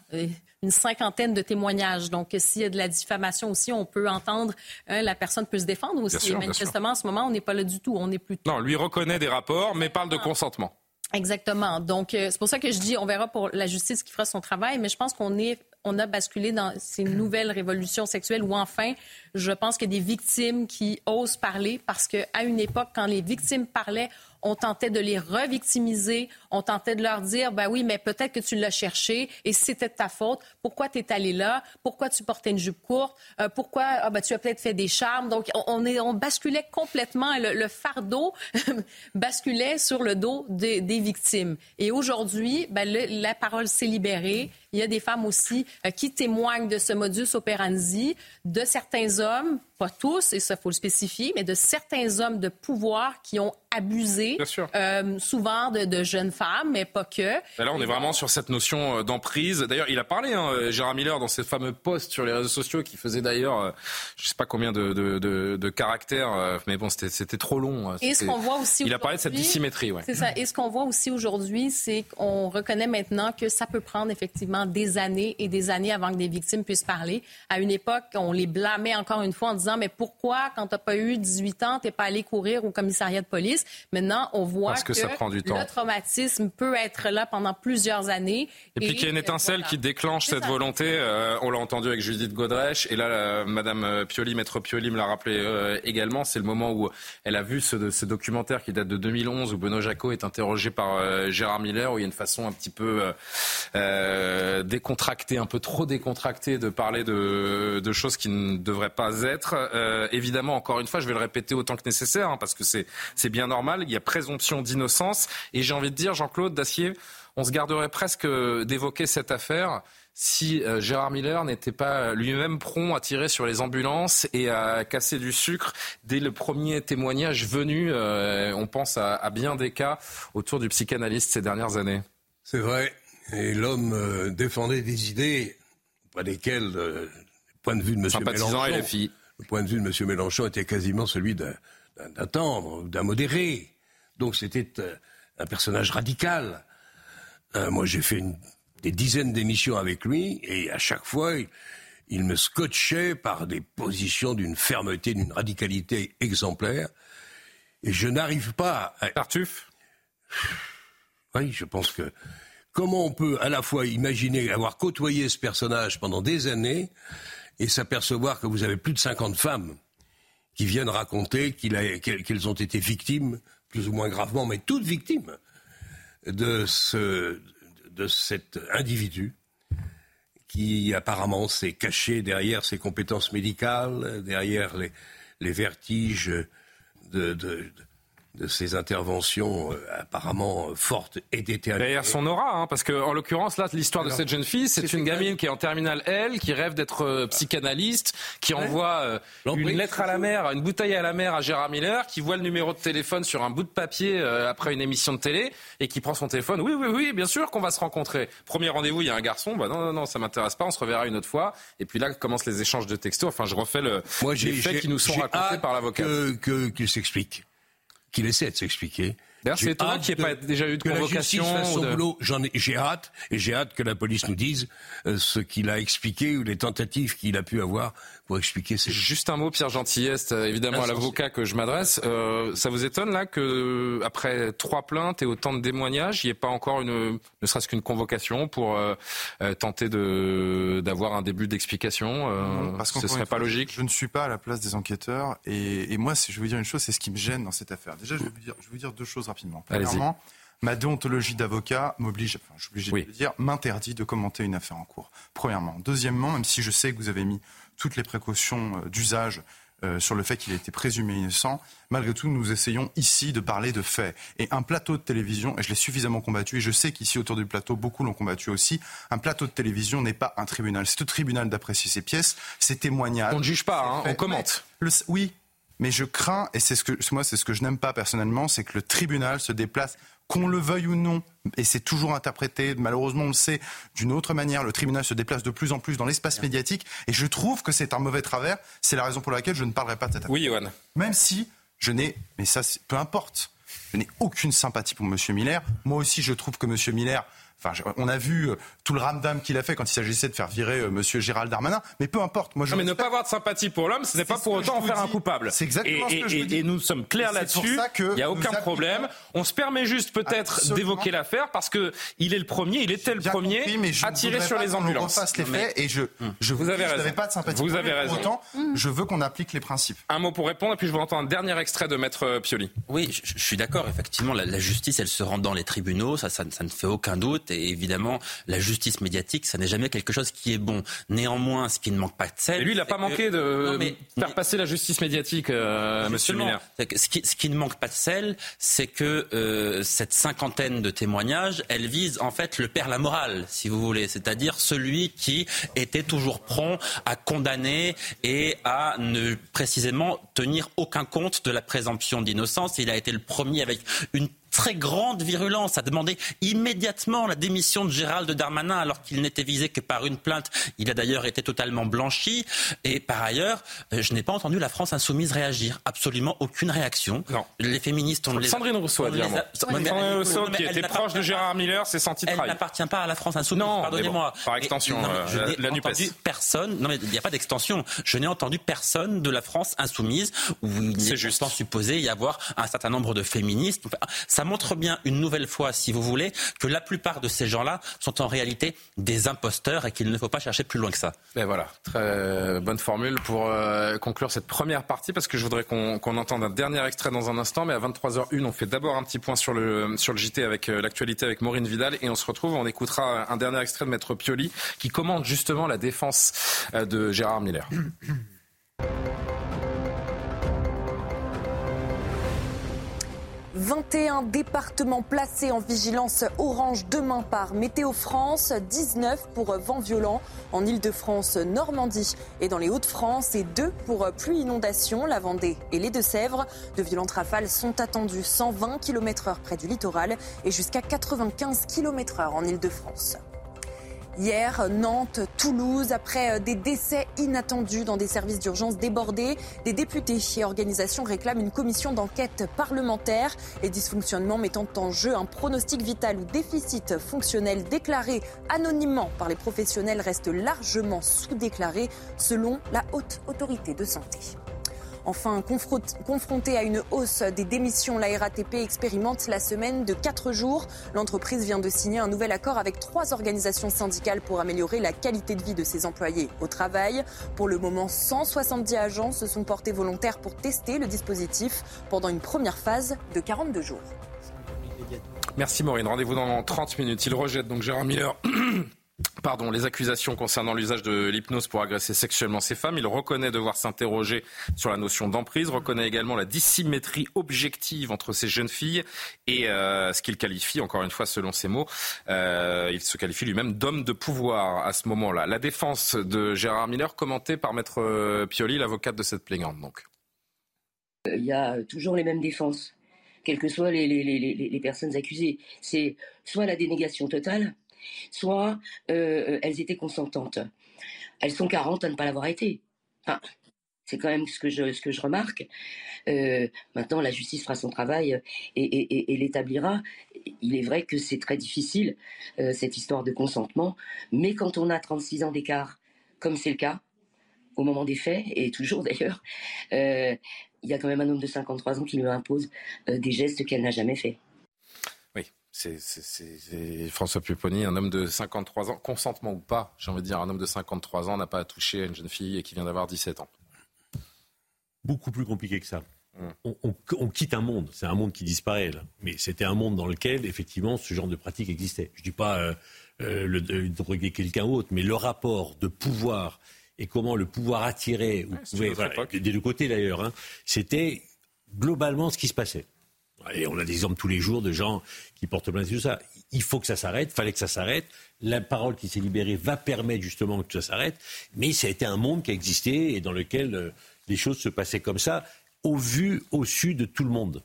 Une cinquantaine de témoignages. Donc s'il y a de la diffamation aussi, on peut entendre hein, la personne peut se défendre aussi. manifestement, en ce moment, on n'est pas là du tout. On est plutôt. Non, lui reconnaît des rapports, mais parle de consentement. Exactement. Donc, euh, c'est pour ça que je dis, on verra pour la justice qui fera son travail, mais je pense qu'on est on a basculé dans ces nouvelles révolutions sexuelles où enfin, je pense a des victimes qui osent parler parce qu'à une époque, quand les victimes parlaient, on tentait de les revictimiser, on tentait de leur dire, ben oui, mais peut-être que tu l'as cherché et c'était de ta faute. Pourquoi tu es allé là? Pourquoi tu portais une jupe courte? Euh, pourquoi ah, ben, tu as peut-être fait des charmes? Donc, on, est, on basculait complètement, le, fardeau basculait sur le dos des, victimes. Et aujourd'hui, ben, la parole s'est libérée. Il y a des femmes aussi euh, qui témoignent de ce modus operandi de certains hommes, pas tous, et ça faut le spécifier, mais de certains hommes de pouvoir qui ont abusé, euh, souvent de, jeunes femmes, mais pas que. là, on est vraiment sur cette notion euh, d'emprise. D'ailleurs, il a parlé, hein, Gérard Miller, dans ses fameux posts sur les réseaux sociaux, qui faisait d'ailleurs, je sais pas combien de, de, caractères, mais bon, c'était trop long. Et ce qu'on voit aussi, il a parlé de cette dissymétrie, ouais. C'est ça. Et ce qu'on voit aussi aujourd'hui, c'est qu'on reconnaît maintenant que ça peut prendre effectivement des années et des années avant que des victimes puissent parler. À une époque, on les blâmait encore une fois en disant disant, mais pourquoi, quand tu n'as pas eu 18 ans, tu n'es pas allé courir au commissariat de police? Maintenant, on voit que, ça prend du temps. le traumatisme peut être là pendant plusieurs années. Et, puis qu'il y a une étincelle qui déclenche cette volonté. Euh, on l'a entendu avec Judith Godrèche. Et là, Madame euh, Pioli, Maître Pioli me l'a rappelé euh, également. C'est le moment où elle a vu ce, ce, documentaire qui date de 2011 où Benoît Jacot est interrogé par Gérard Miller, où il y a une façon un petit peu décontractée, un peu trop décontractée de parler de, de choses qui ne devraient pas être. Évidemment, encore une fois, je vais le répéter autant que nécessaire, hein, parce que c'est bien normal. Il y a présomption d'innocence. Et j'ai envie de dire, Jean-Claude Dacier, on se garderait presque d'évoquer cette affaire si euh, Gérard Miller n'était pas lui-même prompt à tirer sur les ambulances et à casser du sucre dès le premier témoignage venu. Euh, on pense à, bien des cas autour du psychanalyste ces dernières années. C'est vrai. Et l'homme euh, défendait des idées, pas desquelles, le point de vue de M. Mélenchon, le point de vue de M. Mélenchon était quasiment celui d'un tendre, d'un modéré. Donc c'était un personnage radical. moi, j'ai fait une des dizaines d'émissions avec lui, et à chaque fois, il, me scotchait par des positions d'une fermeté, d'une radicalité exemplaire. Et je n'arrive pas à... Tartuffe? Oui, je pense que... Comment on peut à la fois imaginer avoir côtoyé ce personnage pendant des années et s'apercevoir que vous avez plus de 50 femmes qui viennent raconter qu'elles ont été victimes, plus ou moins gravement, mais toutes victimes, de ce, cet individu qui apparemment s'est caché derrière ses compétences médicales, derrière les, vertiges de, de ces interventions euh, apparemment fortes et déterminées. Derrière son aura, hein, parce que en l'occurrence là, l'histoire de cette jeune fille, c'est une gamine qui est en terminale L, qui rêve d'être euh, psychanalyste, qui envoie euh, une lettre à la mer, une bouteille à la mer à Gérard Miller, qui voit le numéro de téléphone sur un bout de papier après une émission de télé et qui prend son téléphone. Oui, oui, oui, bien sûr qu'on va se rencontrer. Premier rendez-vous, il y a un garçon. Bah non, non, non, ça m'intéresse pas. On se reverra une autre fois. Et puis là commencent les échanges de textos. Enfin, je refais le, Moi, les faits qui nous sont racontés par l'avocat. Que qu'il s'explique qu'il essaie de s'expliquer. D'ailleurs, c'est étonnant qu'il n'y ait pas déjà eu de convocation. Ai, j'ai hâte, et j'ai hâte que la police nous dise euh, ce qu'il a expliqué ou les tentatives qu'il a pu avoir pour expliquer ces... Juste un mot, Pierre Gentilleste, euh, évidemment à l'avocat que je m'adresse. Euh, ça vous étonne là que après trois plaintes et autant de témoignages, il n'y ait pas encore une, ne serait-ce qu'une convocation pour euh, tenter de d'avoir un début d'explication Parce que ce serait pas logique. Je ne suis pas à la place des enquêteurs et, et moi, si je veux dire une chose, c'est ce qui me gêne dans cette affaire. Déjà, je vais vous dire, je vais vous dire deux choses rapidement. Premièrement, ma déontologie d'avocat m'oblige, enfin, je suis obligé de le dire, m'interdit de commenter une affaire en cours. Premièrement. Deuxièmement, même si je sais que vous avez mis toutes les précautions euh, d'usage euh, sur le fait qu'il a été présumé innocent, malgré tout, nous essayons ici de parler de faits. Et un plateau de télévision, et je l'ai suffisamment combattu, et je sais qu'ici autour du plateau, beaucoup l'ont combattu aussi, un plateau de télévision n'est pas un tribunal. C'est au tribunal d'apprécier ses pièces, ses témoignages. On ne juge pas, hein, on commente. oui, mais je crains, et c'est ce que moi c'est ce que je n'aime pas personnellement, c'est que le tribunal se déplace qu'on le veuille ou non, et c'est toujours interprété, malheureusement on le sait, d'une autre manière, le tribunal se déplace de plus en plus dans l'espace médiatique, et je trouve que c'est un mauvais travers, c'est la raison pour laquelle je ne parlerai pas de cette affaire. Oui. Même si je n'ai, mais ça peu importe, je n'ai aucune sympathie pour M. Miller, moi aussi je trouve que M. Miller on a vu euh, tout le ramdam qu'il a fait quand il s'agissait de faire virer M. Euh, Monsieur Gérald Darmanin, mais peu importe. Moi, je mais ne pas avoir de sympathie pour l'homme, ce n'est pas pour autant en faire un coupable. C'est exactement et, ce que je dis. Et nous sommes clairs là-dessus. Il n'y a aucun problème. On se permet juste peut-être d'évoquer l'affaire parce que il est le premier, il était le premier à tirer sur les ambulances. les faits et je, je vous avez raison. pas de sympathie. Vous avez raison. Autant, je veux qu'on applique les principes. Un mot pour répondre et puis je vous entends un dernier extrait de Maître Pioli. Oui, je, suis d'accord. Effectivement, la, justice, elle se rend dans les tribunaux, ça, ça, ça ne fait aucun doute. Et évidemment, la justice médiatique, ça n'est jamais quelque chose qui est bon. Néanmoins, ce qui ne manque pas de sel. Et lui, il n'a pas manqué de faire passer la justice médiatique, euh, Monsieur Miller. Ce qui, ce qui, ne manque pas de sel, c'est que euh, cette cinquantaine de témoignages, elle vise en fait le père la morale, si vous voulez, c'est-à-dire celui qui était toujours prompt à condamner et à ne précisément tenir aucun compte de la présomption d'innocence. Il a été le premier avec une très grande virulence, a demandé immédiatement la démission de Gérald Darmanin alors qu'il n'était visé que par une plainte. Il a d'ailleurs été totalement blanchi. Et par ailleurs, euh, je n'ai pas entendu la France insoumise réagir. Absolument aucune réaction. Non. Les féministes ont... Sandrine Rousseau dit Sandrine Rousseau, qui était proche de Gérard Miller, s'est senti. Elle n'appartient pas à la France insoumise, pardonnez-moi. par extension, euh, la NUPES. personne, non mais il n'y a pas d'extension. Je n'ai entendu personne de la France insoumise où il est supposé y avoir un certain nombre de féministes. Ça montre bien une nouvelle fois, si vous voulez, que la plupart de ces gens-là sont en réalité des imposteurs et qu'il ne faut pas chercher plus loin que ça. Et voilà, très bonne formule pour euh, conclure cette première partie parce que je voudrais qu'on entende un dernier extrait dans un instant, mais à 23h01, on fait d'abord un petit point sur le, sur le JT avec euh, l'actualité avec Maureen Vidal et on se retrouve, on écoutera un dernier extrait de Maître Pioli qui commande justement la défense euh, de Gérard Miller. 21 départements placés en vigilance orange demain par Météo France, 19 pour vent violent en Ile-de-France, Normandie et dans les Hauts-de-France et 2 pour pluie inondation, la Vendée et les Deux-Sèvres. De violentes rafales sont attendues 120 km/h près du littoral et jusqu'à 95 km/h en Ile-de-France. Hier, Nantes, Toulouse, après euh, des décès inattendus dans des services d'urgence débordés, des députés et organisations réclament une commission d'enquête parlementaire. Les dysfonctionnements mettant en jeu un pronostic vital ou déficit fonctionnel déclaré anonymement par les professionnels restent largement sous-déclarés selon la haute autorité de santé. Enfin, confrontée à une hausse des démissions, la RATP expérimente la semaine de 4 jours. L'entreprise vient de signer un nouvel accord avec trois organisations syndicales pour améliorer la qualité de vie de ses employés au travail. Pour le moment, 170 agents se sont portés volontaires pour tester le dispositif pendant une première phase de 42 jours. Merci Maureen. Rendez-vous dans 30 minutes. Il rejette donc Gérard Miller. Pardon, les accusations concernant l'usage de l'hypnose pour agresser sexuellement ces femmes. Il reconnaît devoir s'interroger sur la notion d'emprise, reconnaît également la dissymétrie objective entre ces jeunes filles et euh, ce qu'il qualifie, encore une fois selon ses mots, euh, il se qualifie lui-même d'homme de pouvoir à ce moment-là. La défense de Gérard Miller, commentée par Maître euh, Pioli, l'avocate de cette plaignante donc. Il y a toujours les mêmes défenses, quelles que soient les, les personnes accusées. C'est soit la dénégation totale, soit euh, elles étaient consentantes. Elles sont 40 à ne pas l'avoir été. c'est quand même ce que je, ce que je remarque. Euh, maintenant, la justice fera son travail et, l'établira. Il est vrai que c'est très difficile, euh, cette histoire de consentement, mais quand on a 36 ans d'écart, comme c'est le cas, au moment des faits, et toujours d'ailleurs, il y a quand même un homme de 53 ans qui lui impose des gestes qu'elle n'a jamais faits. C'est François Pupponi, un homme de 53 ans, consentement ou pas, j'ai envie de dire, un homme de 53 ans n'a pas touché à une jeune fille et qui vient d'avoir 17 ans. Beaucoup plus compliqué que ça. Hum. On, quitte un monde, c'est un monde qui disparaît là. Mais c'était un monde dans lequel effectivement ce genre de pratique existait. Je ne dis pas euh, euh, le, de droguer quelqu'un autre, mais le rapport de pouvoir et comment le pouvoir attirait, des deux côtés d'ailleurs, hein, c'était globalement ce qui se passait. Et on a des exemples tous les jours de gens qui portent plainte tout ça. Il faut que ça s'arrête, il fallait que ça s'arrête. La parole qui s'est libérée va permettre justement que ça s'arrête. Mais ça a été un monde qui a existé et dans lequel euh, les choses se passaient comme ça, au vu, au su de tout le monde.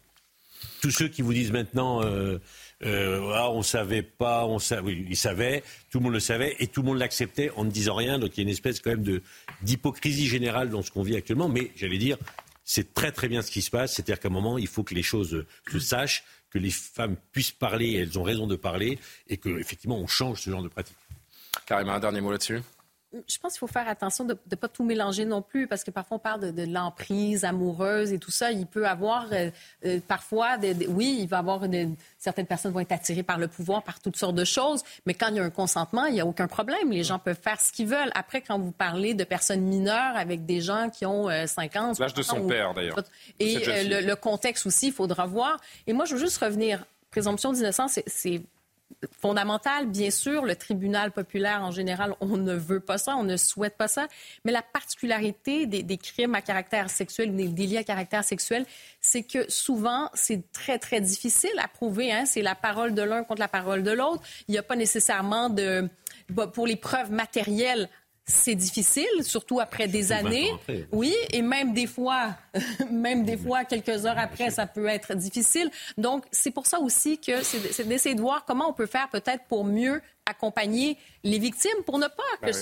Tous ceux qui vous disent maintenant, euh, euh, ah, on savait pas, on savait, ils savaient, tout le monde le savait et tout le monde l'acceptait en ne disant rien. Donc il y a une espèce quand même d'hypocrisie générale dans ce qu'on vit actuellement. Mais j'allais dire, c'est très très bien ce qui se passe. C'est-à-dire qu'à un moment, il faut que les choses se sachent, que les femmes puissent parler, elles ont raison de parler, et qu'effectivement on change ce genre de pratique. Carrément, un dernier mot là-dessus? Je pense qu'il faut faire attention de ne pas tout mélanger non plus, parce que parfois on parle de, l'emprise amoureuse et tout ça. Il peut avoir euh, euh, parfois, oui, il va avoir une, certaines personnes vont être attirées par le pouvoir, par toutes sortes de choses, mais quand il y a un consentement, il n'y a aucun problème. Les gens peuvent faire ce qu'ils veulent. Après, quand vous parlez de personnes mineures avec des gens qui ont 50 euh, L'âge de son père, d'ailleurs. Et le, le, contexte aussi, il faudra voir. Et moi, je veux juste revenir. Présomption d'innocence, c'est fondamentale. Bien sûr, le tribunal populaire en général, on ne veut pas ça, on ne souhaite pas ça. Mais la particularité des, crimes à caractère sexuel, des délits à caractère sexuel, c'est que souvent, c'est très, très difficile à prouver. Hein. C'est la parole de l'un contre la parole de l'autre. Il n'y a pas nécessairement de... Pour les preuves matérielles, c'est difficile, surtout après des années. oui, et même des fois, même des fois, quelques heures après, ça peut être difficile. Donc, c'est pour ça aussi que c'est d'essayer de voir comment on peut faire peut-être pour mieux accompagner les victimes pour ne pas ben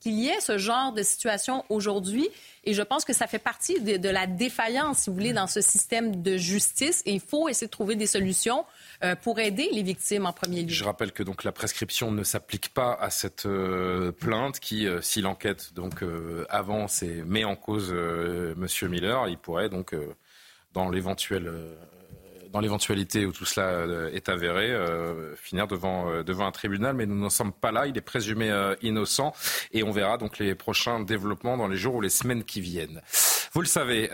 qu'il y ait ce genre de situation aujourd'hui. Et je pense que ça fait partie de, de, la défaillance, si vous voulez, dans ce système de justice. Et il faut essayer de trouver des solutions pour aider les victimes en premier lieu. Je rappelle que donc la prescription ne s'applique pas à cette euh, plainte qui, euh, si l'enquête donc avance et met en cause Monsieur Miller, il pourrait donc dans l'éventuel dans l'éventualité où tout cela euh, est avéré, euh, finir devant, euh, devant un tribunal. Mais nous n'en sommes pas là. Il est présumé innocent. Et on verra donc les prochains développements dans les jours ou les semaines qui viennent. Vous le savez,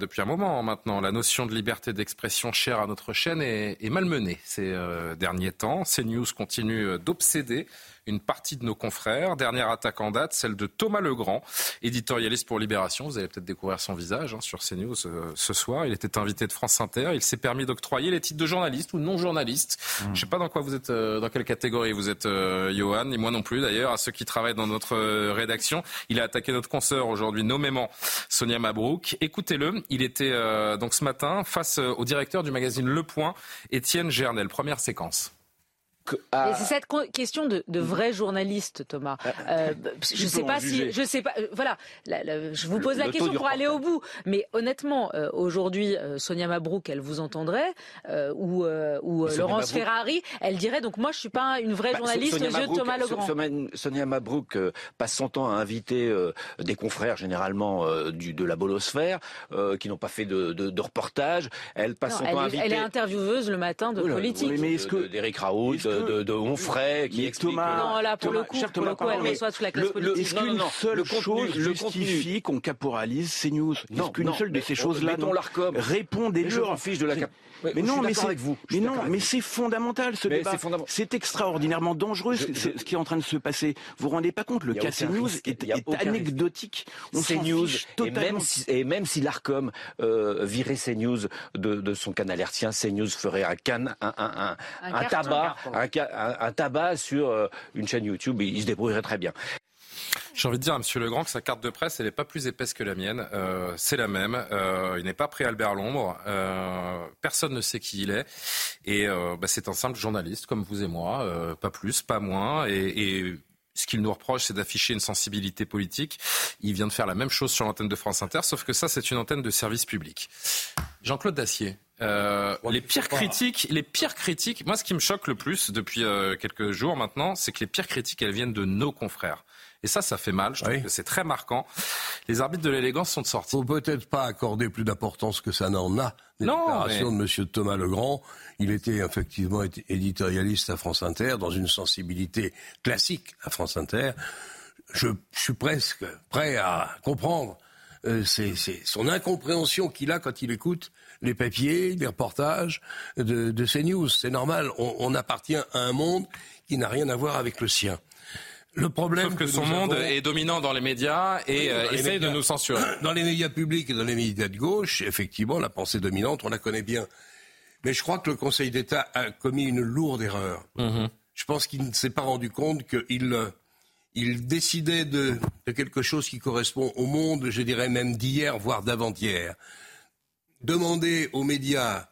depuis un moment maintenant, la notion de liberté d'expression chère à notre chaîne est, est malmenée ces derniers temps. CNews continue d'obséder une partie de nos confrères. Dernière attaque en date, celle de Thomas Legrand, éditorialiste pour Libération. Vous allez peut-être découvrir son visage hein, sur CNews euh, ce soir. Il était invité de France Inter. Il s'est permis d'octroyer les titres de journaliste ou non journaliste. Hmm. Je ne sais pas dans quoi vous êtes, euh, dans quelle catégorie vous êtes, euh, Johan, et moi non plus d'ailleurs, à ceux qui travaillent dans notre rédaction. Il a attaqué notre consoeur aujourd'hui nommément, Sonia Mabrouk. Écoutez-le. Il était donc ce matin face au directeur du magazine Le Point, Étienne Gernel. Première séquence. C'est cette question de, de vrai journaliste, Thomas. Euh, euh je sais pas si, je sais pas. Euh, voilà, je vous pose la question pour aller au bout. Mais honnêtement, euh, aujourd'hui, Sonia Mabrouk, elle vous entendrait, ou, ou Laurence Ferrari, elle dirait donc moi je suis pas une vraie bah, journaliste aux yeux de Thomas Legrand. Sonia Mabrouk passe son temps à inviter des confrères généralement du, de la bolosphère qui n'ont pas fait de, de, de, reportage. Elle passe son temps à inviter. Elle est intervieweuse le matin de politique. mais est-ce que d'Éric Raoult de, de Onfray qui explique. Thomas, non, là, pour le coup, pour le coup elle reçoit toute la classe politique. Est-ce qu'une seule chose justifie qu'on caporalise CNews Est-ce qu'une seule de ces choses-là répondez Je m'en fiche de la mais non, mais c'est vous. Mais non, mais c'est fondamental ce débat. C'est extraordinairement dangereux ce qui est en train de se passer. Vous vous rendez pas compte Le cas CNews est, anecdotique. On CNews et même si, et même si l'Arcom euh, virait CNews de, de son canal hertien, CNews ferait un can, un, un, un, tabac, un, tabac sur euh, une chaîne YouTube. Il se débrouillerait très bien. J'ai envie de dire à M. Legrand que sa carte de presse, elle n'est pas plus épaisse que la mienne. Euh, c'est la même. Euh, il n'est pas prêt Albert Lombre. Personne ne sait qui il est. Et bah, c'est un simple journaliste comme vous et moi. Pas plus, pas moins. Et ce qu'il nous reproche, c'est d'afficher une sensibilité politique. Il vient de faire la même chose sur l'antenne de France Inter, sauf que ça, c'est une antenne de service public. Jean-Claude Dacier. Euh, les pires critiques, les pires critiques. Moi, ce qui me choque le plus depuis euh, quelques jours maintenant, c'est que les pires critiques, elles viennent de nos confrères. Et ça, ça fait mal. Je trouve que c'est très marquant. Les arbitres de l'élégance sont sortis. Faut peut-être pas accorder plus d'importance que ça n'en a. Les non, de M. Thomas Legrand, il était effectivement éditorialiste à France Inter, dans une sensibilité classique à France Inter. Je, suis presque prêt à comprendre euh, c'est son incompréhension qu'il a quand il écoute les papiers, les reportages de, de CNews. C'est normal, on, on appartient à un monde qui n'a rien à voir avec le sien. Le problème Sauf que, son monde est dominant dans les médias et euh, essaye de nous censurer. Dans les médias publics et dans les médias de gauche, effectivement, la pensée dominante, on la connaît bien. Mais je crois que le Conseil d'État a commis une lourde erreur. Mhm. Je pense qu'il ne s'est pas rendu compte qu'il euh, il décidait de, de, quelque chose qui correspond au monde, je dirais même d'hier, voire d'avant-hier. Demander aux médias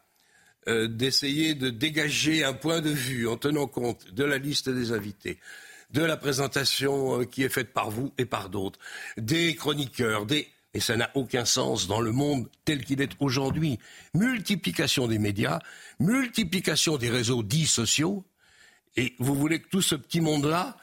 euh, d'essayer de dégager un point de vue en tenant compte de la liste des invités, de la présentation euh, qui est faite par vous et par d'autres, des chroniqueurs, des... Et ça n'a aucun sens dans le monde tel qu'il est aujourd'hui. Multiplication des médias, multiplication des réseaux dits sociaux, et vous voulez que tout ce petit monde-là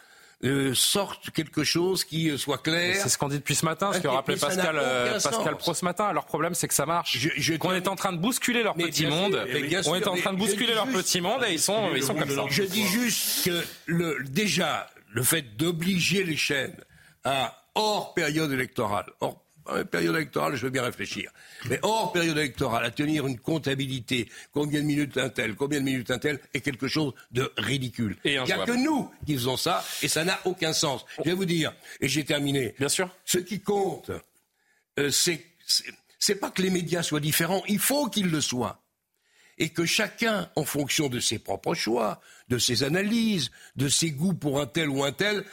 euh, sorte quelque chose qui euh, soit clair. C'est ce qu'on dit depuis ce matin, ce que rappelait Pascal, Pascal Pro ce matin. Alors le problème, c'est que ça marche. Je, on est en train de bousculer leur petit monde. on est en train de bousculer leur petit monde et ils sont, ils sont comme ça. Je dis juste que le, déjà, le fait d'obliger les chaînes à, hors période électorale, hors période électorale, je veux bien réfléchir, mais hors période électorale, à tenir une comptabilité, combien de minutes un tel, combien de minutes un tel, est quelque chose de ridicule. Il n'y a que nous qui faisons ça, et ça n'a aucun sens. Je vais vous dire, et j'ai terminé. Bien sûr. Ce qui compte, euh, c'est, c'est pas que les médias soient différents, il faut qu'ils le soient et que chacun, en fonction de ses propres choix, de ses analyses, de ses goûts pour un tel ou un tel,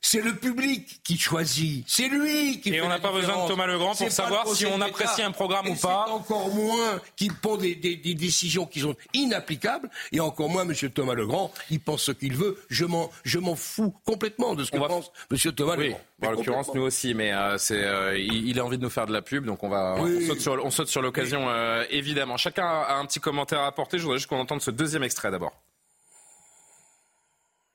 c'est le public qui choisit. C'est lui qui Et on n'a pas besoin de Thomas Legrand pour savoir si on apprécie un programme ou pas. encore moins qu'il prend des, décisions qui sont inapplicables. Et encore moins M. Thomas Legrand. Il pense ce qu'il veut. Je m'en, je m'en fous complètement de ce que pense M. Thomas Legrand. en l'occurrence, nous aussi. Mais euh, c'est, euh, il, a envie de nous faire de la pub. Donc on, va, on, saute sur, on saute sur l'occasion, euh, évidemment. Chacun a un petit commentaire à apporter. Je voudrais juste qu'on entende ce deuxième extrait d'abord.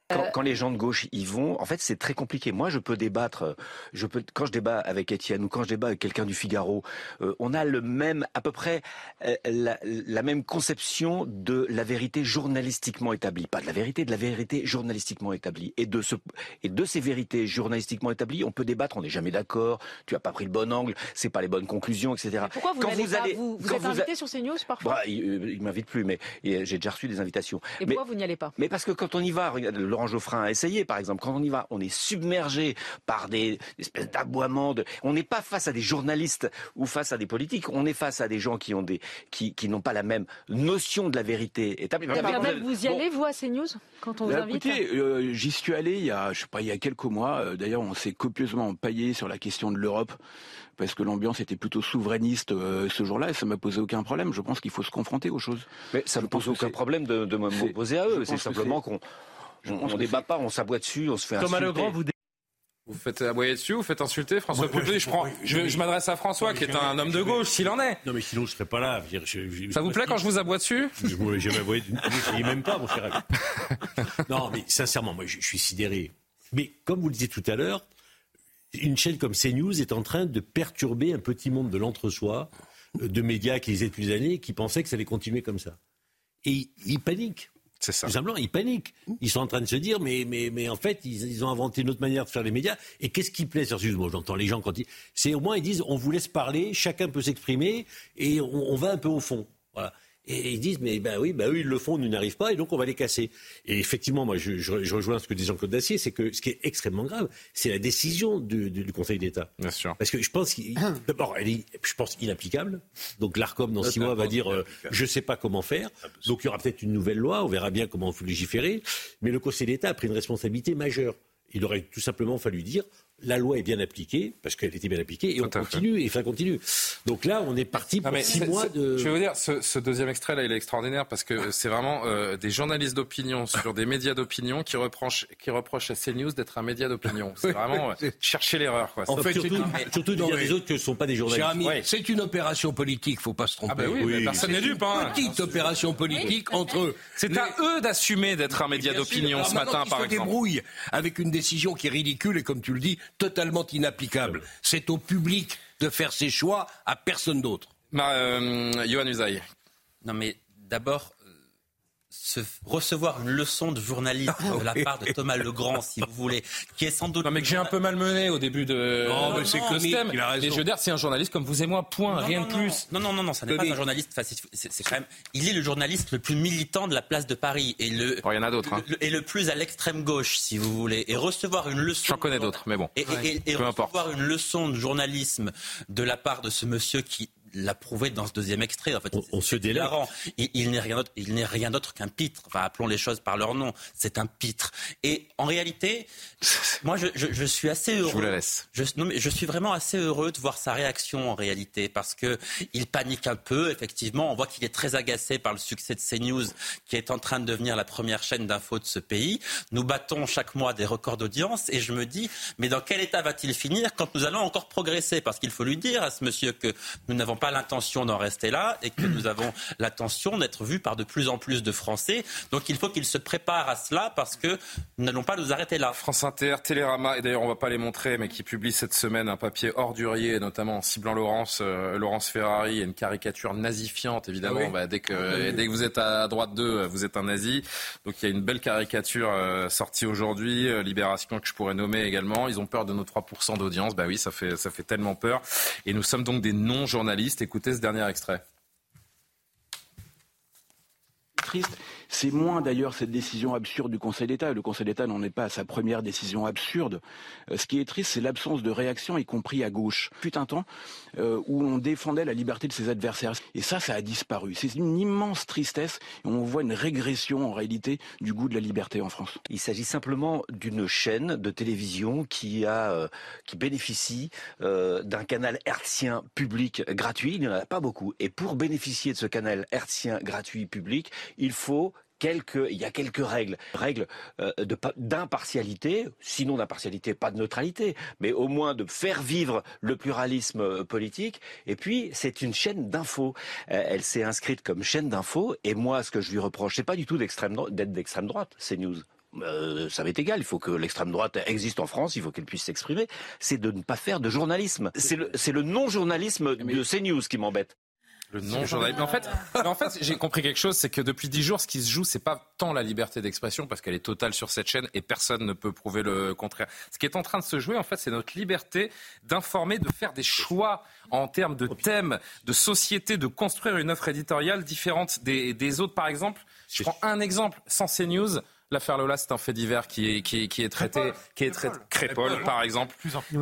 Quand, quand, les gens de gauche y vont, en fait, c'est très compliqué. Moi, je peux débattre. Je peux, quand je débat avec Étienne ou quand je débat avec quelqu'un du Figaro, euh, on a le même, à peu près, euh, la, la, même conception de la vérité journalistiquement établie, pas de la vérité, de la vérité journalistiquement établie. Et de ce, et de ces vérités journalistiquement établies, on peut débattre. On n'est jamais d'accord. Tu as pas pris le bon angle. C'est pas les bonnes conclusions, etc. pourquoi vous quand vous pas, allez, vous, vous êtes invité sur CNews parfois bah, Il, il m'invite plus, mais j'ai déjà reçu des invitations. Et mais, pourquoi vous n'y allez pas? Mais parce que quand on y va, regarde, Laurent Geoffrin a essayé, par exemple. Quand on y va, on est submergé par des espèces d'aboiements. On n'est pas face à des journalistes ou face à des politiques. On est face à des gens qui ont des qui, qui n'ont pas la même notion de la vérité établie. vous y allez, vous, à CNews, quand on vous bah, invite Écoutez, euh, j'y suis allé il y a, je sais pas, il y a quelques mois. Euh, d'ailleurs, on s'est copieusement empaillé sur la question de l'Europe parce que l'ambiance était plutôt souverainiste euh, ce jour-là et ça m'a posé aucun problème. Je pense qu'il faut se confronter aux choses. Mais ça ne pose aucun problème de, de m'opposer à eux. C'est simplement qu'on on ne débat pas, on s'aboie dessus, on se fait Thomas Legrand, vous vous faites aboyer dessus, vous faites insulter François Moi, je, prends, je, m'adresse à François, qui est un homme de gauche, s'il en est. Non, mais sinon, je serais pas là. Ça vous plaît quand je vous aboie dessus Je ne jamais aboyer, même pas, mon cher Non, mais sincèrement, moi, je, suis sidéré. Mais comme vous le disiez tout à l'heure, une chaîne comme CNews est en train de perturber un petit monde de l'entre-soi, euh, de médias qui les depuis des années, qui pensaient que ça allait continuer comme ça. Et ils paniquent. Tout simplement, ils paniquent. Ils sont en train de se dire, mais, en fait, ils, ont inventé une autre manière de faire les médias. Et qu'est-ce qui plaît Moi, j'entends les gens quand ils. C'est au moins, ils disent, on vous laisse parler, chacun peut s'exprimer, et on, va un peu au fond. Et ils disent, mais ben oui, ben eux, ils le font, nous n'arrivent pas, et donc on va les casser. Et effectivement, moi, je, je, je rejoins ce que dit Jean-Claude Dacier, c'est que ce qui est extrêmement grave, c'est la décision du, du, du Conseil d'État. Bien sûr. Parce que je pense, d'abord, elle est, je pense, inapplicable. Donc l'ARCOM, dans six mois, va dire, euh, je ne sais pas comment faire. Donc il y aura peut-être une nouvelle loi, on verra bien comment on faut légiférer. Mais le Conseil d'État a pris une responsabilité majeure. Il aurait tout simplement fallu dire, la loi est bien appliquée, parce qu'elle était bien appliquée, et on continue, et ça continue. Donc là, on est parti pour six mois de... Je vais vous dire, ce, deuxième extrait-là, il est extraordinaire, parce que c'est vraiment euh, des journalistes d'opinion sur des médias d'opinion qui reprochent, qui reprochent à CNews d'être un média d'opinion. C'est vraiment euh, chercher l'erreur. En fait, surtout, surtout dire des autres que ne sont pas des journalistes. C'est une opération politique, faut pas se tromper. Ah ben oui, personne n'est dupe. Hein. Petite opération politique entre eux. C'est à eux d'assumer d'être un média d'opinion ce matin, par exemple. Ils se débrouillent avec une décision qui est ridicule et, comme tu le dis, totalement inapplicable. C'est au public de faire ses choix, à personne d'autre. Bah, euh, Johan Usaï. Non mais d'abord, se recevoir une leçon de journaliste de la part de Thomas Legrand, si vous voulez, qui est sans doute. Non, mais que j'ai un peu malmené au début de. Non, mais c'est que Il a raison. Et je veux dire, c'est un journaliste comme vous et moi, point, rien de plus. Non, non, non, non, ça n'est pas un journaliste. c'est quand même. Il est le journaliste le plus militant de la place de Paris et le. il y en a d'autres. Hein. Et le plus à l'extrême gauche, si vous voulez, et recevoir une leçon. J'en connais d'autres, mais bon. Et, et recevoir une leçon de journalisme de la part de ce monsieur qui l'a prouvé dans ce deuxième extrait. En fait, on, se délaire. Il, il n'est rien d'autre, il n'est rien d'autre qu'un pitre. Enfin, appelons les choses par leur nom. C'est un pitre. Et en réalité, moi, je, je, je, suis assez heureux. Je vous la laisse. Je, non, mais je suis vraiment assez heureux de voir sa réaction en réalité, parce que il panique un peu. Effectivement, on voit qu'il est très agacé par le succès de CNews, qui est en train de devenir la première chaîne d'info de ce pays. Nous battons chaque mois des records d'audience, et je me dis, mais dans quel état va-t-il finir quand nous allons encore progresser? Parce qu'il faut lui dire à ce monsieur que nous n'avons pas l'intention d'en rester là et que nous avons l'intention d'être vus par de plus en plus de Français. Donc il faut qu'ils se préparent à cela parce que nous n'allons pas nous arrêter là. France Inter, Télérama, et d'ailleurs on ne va pas les montrer, mais qui publie cette semaine un papier ordurier, notamment en ciblant Laurence, euh, Laurence Ferrari, et une caricature nazifiante évidemment. Ah bah, dès, que, ah dès que vous êtes à droite d'eux, vous êtes un nazi. Donc il y a une belle caricature euh, sortie aujourd'hui, euh, Libération que je pourrais nommer également. Ils ont peur de nos 3% d'audience. Bah oui, ça fait, ça fait tellement peur. Et nous sommes donc des non-journalistes. Écoutez ce dernier extrait. Triste. C'est moins d'ailleurs cette décision absurde du Conseil d'État. Le Conseil d'État n'en est pas à sa première décision absurde. Euh, ce qui est triste, c'est l'absence de réaction, y compris à gauche. Fut un temps euh, où on défendait la liberté de ses adversaires. Et ça, ça a disparu. C'est une immense tristesse. On voit une régression en réalité du goût de la liberté en France. Il s'agit simplement d'une chaîne de télévision qui a, euh, qui bénéficie d'un canal hertzien public gratuit. Il n'y en a pas beaucoup. Et pour bénéficier de ce canal hertzien gratuit public, il faut Quelques, il y a quelques règles, règles euh, d'impartialité, sinon d'impartialité, pas de neutralité, mais au moins de faire vivre le pluralisme euh, politique. Et puis, c'est une chaîne d'infos. Euh, elle s'est inscrite comme chaîne d'infos. Et moi, ce que je lui reproche, c'est pas du tout d'être d'extrême droite, c'est news. ça m'est égal, il faut que l'extrême droite existe en France, il faut qu'elle puisse s'exprimer, c'est de ne pas faire de journalisme. C'est le, le non-journalisme de CNews qui m'embête. Le non-journalisme. En fait, en fait j'ai compris quelque chose, c'est que depuis dix jours, ce qui se joue, c'est pas tant la liberté d'expression, parce qu'elle est totale sur cette chaîne et personne ne peut prouver le contraire. Ce qui est en train de se jouer, en fait, c'est notre liberté d'informer, de faire des choix en termes de thèmes, de société, de construire une offre éditoriale différente des, des autres. Par exemple, je prends un exemple, sans CNews, L'affaire Lola, c'est un fait divers qui est, qui, qui est traité, qui est traité, Crépole, par exemple.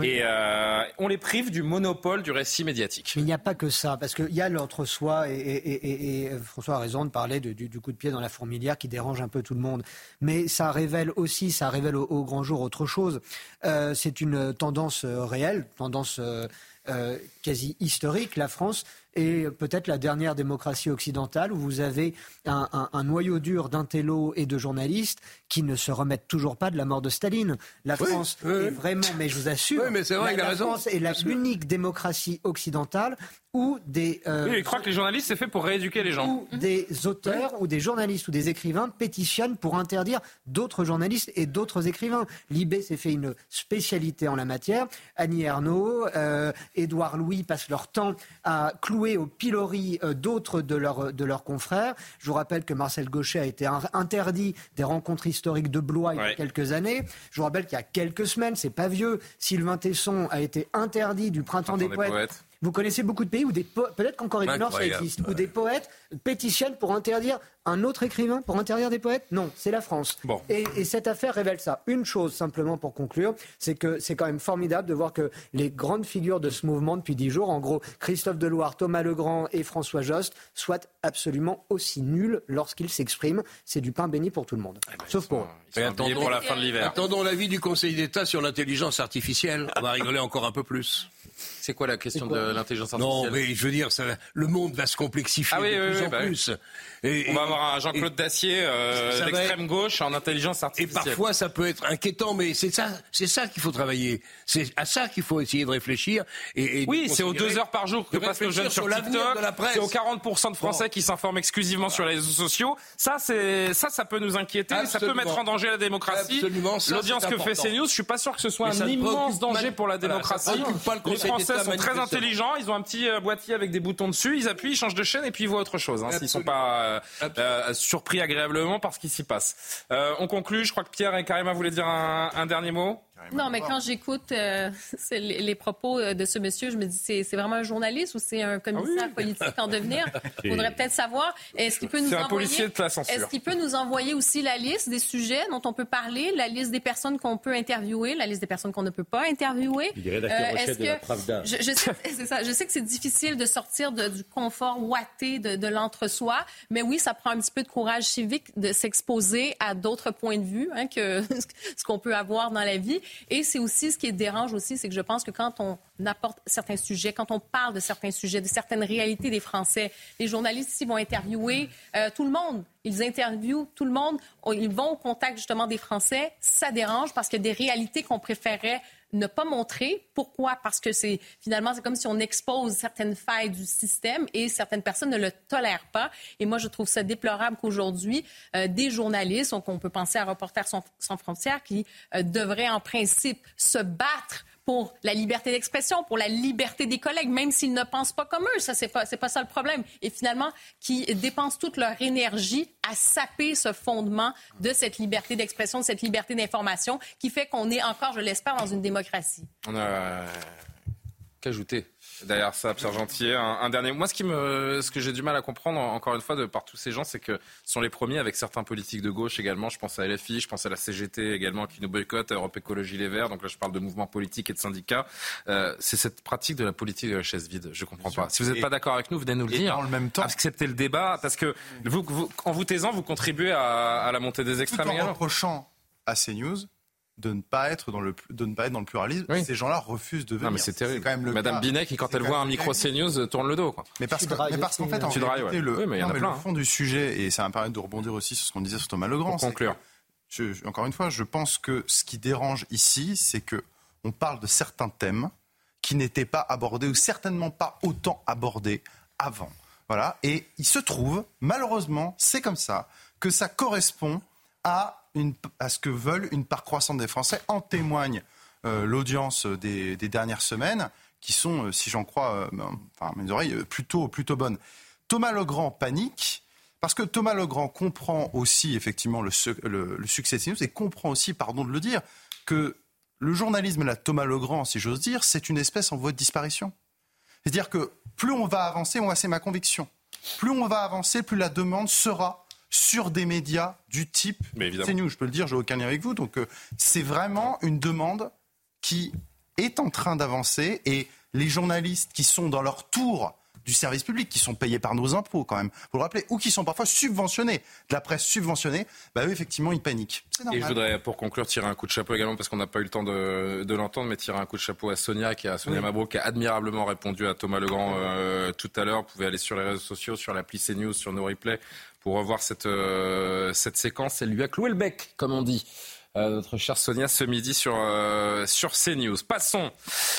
Et euh, on les prive du monopole du récit médiatique. Mais il n'y a pas que ça, parce qu'il y a l'entre-soi, et, et, et, François a raison de parler du, du, coup de pied dans la fourmilière qui dérange un peu tout le monde. Mais ça révèle aussi, ça révèle au, grand jour autre chose. Euh, c'est une tendance euh, réelle, tendance euh, euh, quasi historique. La France et peut-être la dernière démocratie occidentale où vous avez un, noyau dur d'intello et de journalistes qui ne se remettent toujours pas de la mort de Staline. La France est vraiment, mais je vous assure, mais vrai, la, la France est l'unique démocratie occidentale où des... Euh, oui, il croit que les journalistes, c'est fait pour rééduquer les gens. Où des auteurs ou des journalistes ou des écrivains pétitionnent pour interdire d'autres journalistes et d'autres écrivains. Libé s'est fait une spécialité en la matière. Annie Ernaux, euh, Édouard Louis passent leur temps à clouer au pilori euh, d'autres de, leurs de leurs confrères. Je vous rappelle que Marcel Gauchet a été interdit des rencontres historiques de Blois il y a quelques années. Je vous rappelle qu'il y a quelques semaines, c'est pas vieux, Sylvain Tesson a été interdit du Printemps, des, poètes. Vous connaissez beaucoup de pays où des peut-être qu'en Corée du Nord ça existe, où des poètes pétitionnent pour interdire un autre écrivain, pour interdire des poètes? Non, c'est la France. Et, cette affaire révèle ça. Une chose simplement pour conclure, c'est que c'est quand même formidable de voir que les grandes figures de ce mouvement depuis dix jours, en gros Christophe Deloire, Thomas Legrand et François Jost, soient absolument aussi nuls lorsqu'ils s'expriment. C'est du pain béni pour tout le monde. Eh ben, Sauf pour. Attendons, pour la fin de l'hiver. Attendons l'avis du Conseil d'État sur l'intelligence artificielle. On va rigoler encore un peu plus. C'est quoi la question de l'intelligence artificielle Non, mais je veux dire, ça, le monde va se complexifier ah de plus en bah plus. Et, on va avoir un Jean-Claude Dacier euh, d'extrême gauche en intelligence artificielle. Et parfois, ça peut être inquiétant, mais c'est ça, c'est ça qu'il faut travailler. C'est à ça qu'il faut essayer de réfléchir. Et, oui, c'est aux deux heures par jour que passent nos jeunes sur, TikTok. C'est aux 40% de Français qui s'informent exclusivement sur les réseaux sociaux. Ça, c'est ça, ça peut nous inquiéter. Ça peut mettre en danger la démocratie. L'audience que fait CNews, je suis pas sûr que ce soit un immense danger pour la démocratie. Français sont très intelligents. Ils ont un petit euh, boîtier avec des boutons dessus. Ils appuient, ils changent de chaîne et puis ils voient autre chose. Hein, S'ils sont pas euh, euh, surpris agréablement par ce qui s'y passe. Euh, on conclut. Je crois que Pierre et Karima voulaient dire un, un dernier mot. Non, mais quand j'écoute euh, les, propos euh, de ce monsieur, je me dis, c'est, vraiment un journaliste ou c'est un commissaire ah politique en devenir? Il faudrait peut-être savoir. Est-ce qu'il peut nous un envoyer, policier de la censure. Est-ce qu'il peut nous envoyer aussi la liste des sujets dont on peut parler, la liste des personnes qu'on peut interviewer, la liste des personnes qu'on ne peut pas interviewer? Il euh, est-ce que, je, je, sais, ça, je sais que c'est difficile de sortir du confort ouaté de, de l'entre-soi, mais oui, ça prend un petit peu de courage civique de s'exposer à d'autres points de vue hein, que ce qu'on peut avoir dans la vie. Et c'est aussi ce qui dérange aussi, c'est que je pense que quand on apporte certains sujets, quand on parle de certains sujets, de certaines réalités des Français, les journalistes ici vont interviewer euh, tout le monde. Ils interviewent tout le monde. Ils vont au contact justement des Français. Ça dérange parce qu'il y a des réalités qu'on préférait ne pas montrer. Pourquoi? Parce que c'est finalement, c'est comme si on expose certaines failles du système et certaines personnes ne le tolèrent pas. Et moi, je trouve ça déplorable qu'aujourd'hui, euh, des journalistes, donc on peut penser à Reporters sans, frontières, qui euh, devraient en principe se battre pour la liberté d'expression, pour la liberté des collègues, même s'ils ne pensent pas comme eux. Ça, c'est pas, pas ça le problème. Et finalement, qui dépensent toute leur énergie à saper ce fondement de cette liberté d'expression, de cette liberté d'information, qui fait qu'on est encore, je l'espère, dans une démocratie. On a qu'ajouter derrière ça, Pierre Gentil. Un, dernier. Moi, ce, qui me, ce que j'ai du mal à comprendre, encore une fois, de par tous ces gens, c'est que ce sont les premiers avec certains politiques de gauche également. Je pense à LFI, je pense à la CGT également qui nous boycotte, à Europe Écologie Les Verts. Donc là, je parle de mouvements politiques et de syndicats. Euh, c'est cette pratique de la politique de la chaise vide. Je comprends pas. Si vous n'êtes pas d'accord avec nous, venez nous le dire. En le même temps, acceptez le débat parce que vous, en vous taisant, vous contribuez à, à la montée des extrêmes Tout en reprochant à CNews de ne pas être dans le de ne pas être dans le pluralisme. Ces gens-là refusent de venir. Non, mais c'est terrible. Quand même le Madame Binet qui, quand elle voit un micro CNews, tourne le dos. Quoi. Mais parce qu'en fait, en réalité, le, mais le fond du sujet, et ça me permettre de rebondir aussi sur ce qu'on disait sur Thomas Legrand. Pour conclure. encore une fois, je pense que ce qui dérange ici, c'est que on parle de certains thèmes qui n'étaient pas abordés ou certainement pas autant abordés avant. Voilà. Et il se trouve, malheureusement, c'est comme ça, que ça correspond à à ce que veulent une part croissante des Français. En témoigne euh, l'audience des, dernières semaines, qui sont, euh, si j'en crois, euh, ben, mes oreilles, plutôt, plutôt bonnes. Thomas Legrand panique. Parce que Thomas Legrand comprend aussi effectivement le, le, succès de CNews et comprend aussi, pardon de le dire, que le journalisme, la Thomas Legrand, si j'ose dire, c'est une espèce en voie de disparition. C'est-à-dire que plus on va avancer, moi c'est ma conviction, plus on va avancer, plus la demande sera sur des médias du type CNews. Je peux le dire, j'ai aucun lien avec vous. Donc euh, c'est vraiment une demande qui est en train d'avancer et les journalistes qui sont dans leur tour du service public, qui sont payés par nos impôts quand même, vous le rappelez, ou qui sont parfois subventionnés, de la presse subventionnée, bah eux effectivement ils paniquent. Et je voudrais pour conclure tirer un coup de chapeau également parce qu'on n'a pas eu le temps de, l'entendre, mais tirer un coup de chapeau à Sonia, qui a Sonia qui a admirablement répondu à Thomas Legrand euh, tout à l'heure. Vous pouvez aller sur les réseaux sociaux, sur l'appli CNews, sur nos replays pour revoir cette, euh, cette séquence. Elle lui a cloué le bec, comme on dit. Euh, notre chère Sonia ce midi sur, euh, sur CNews. Passons.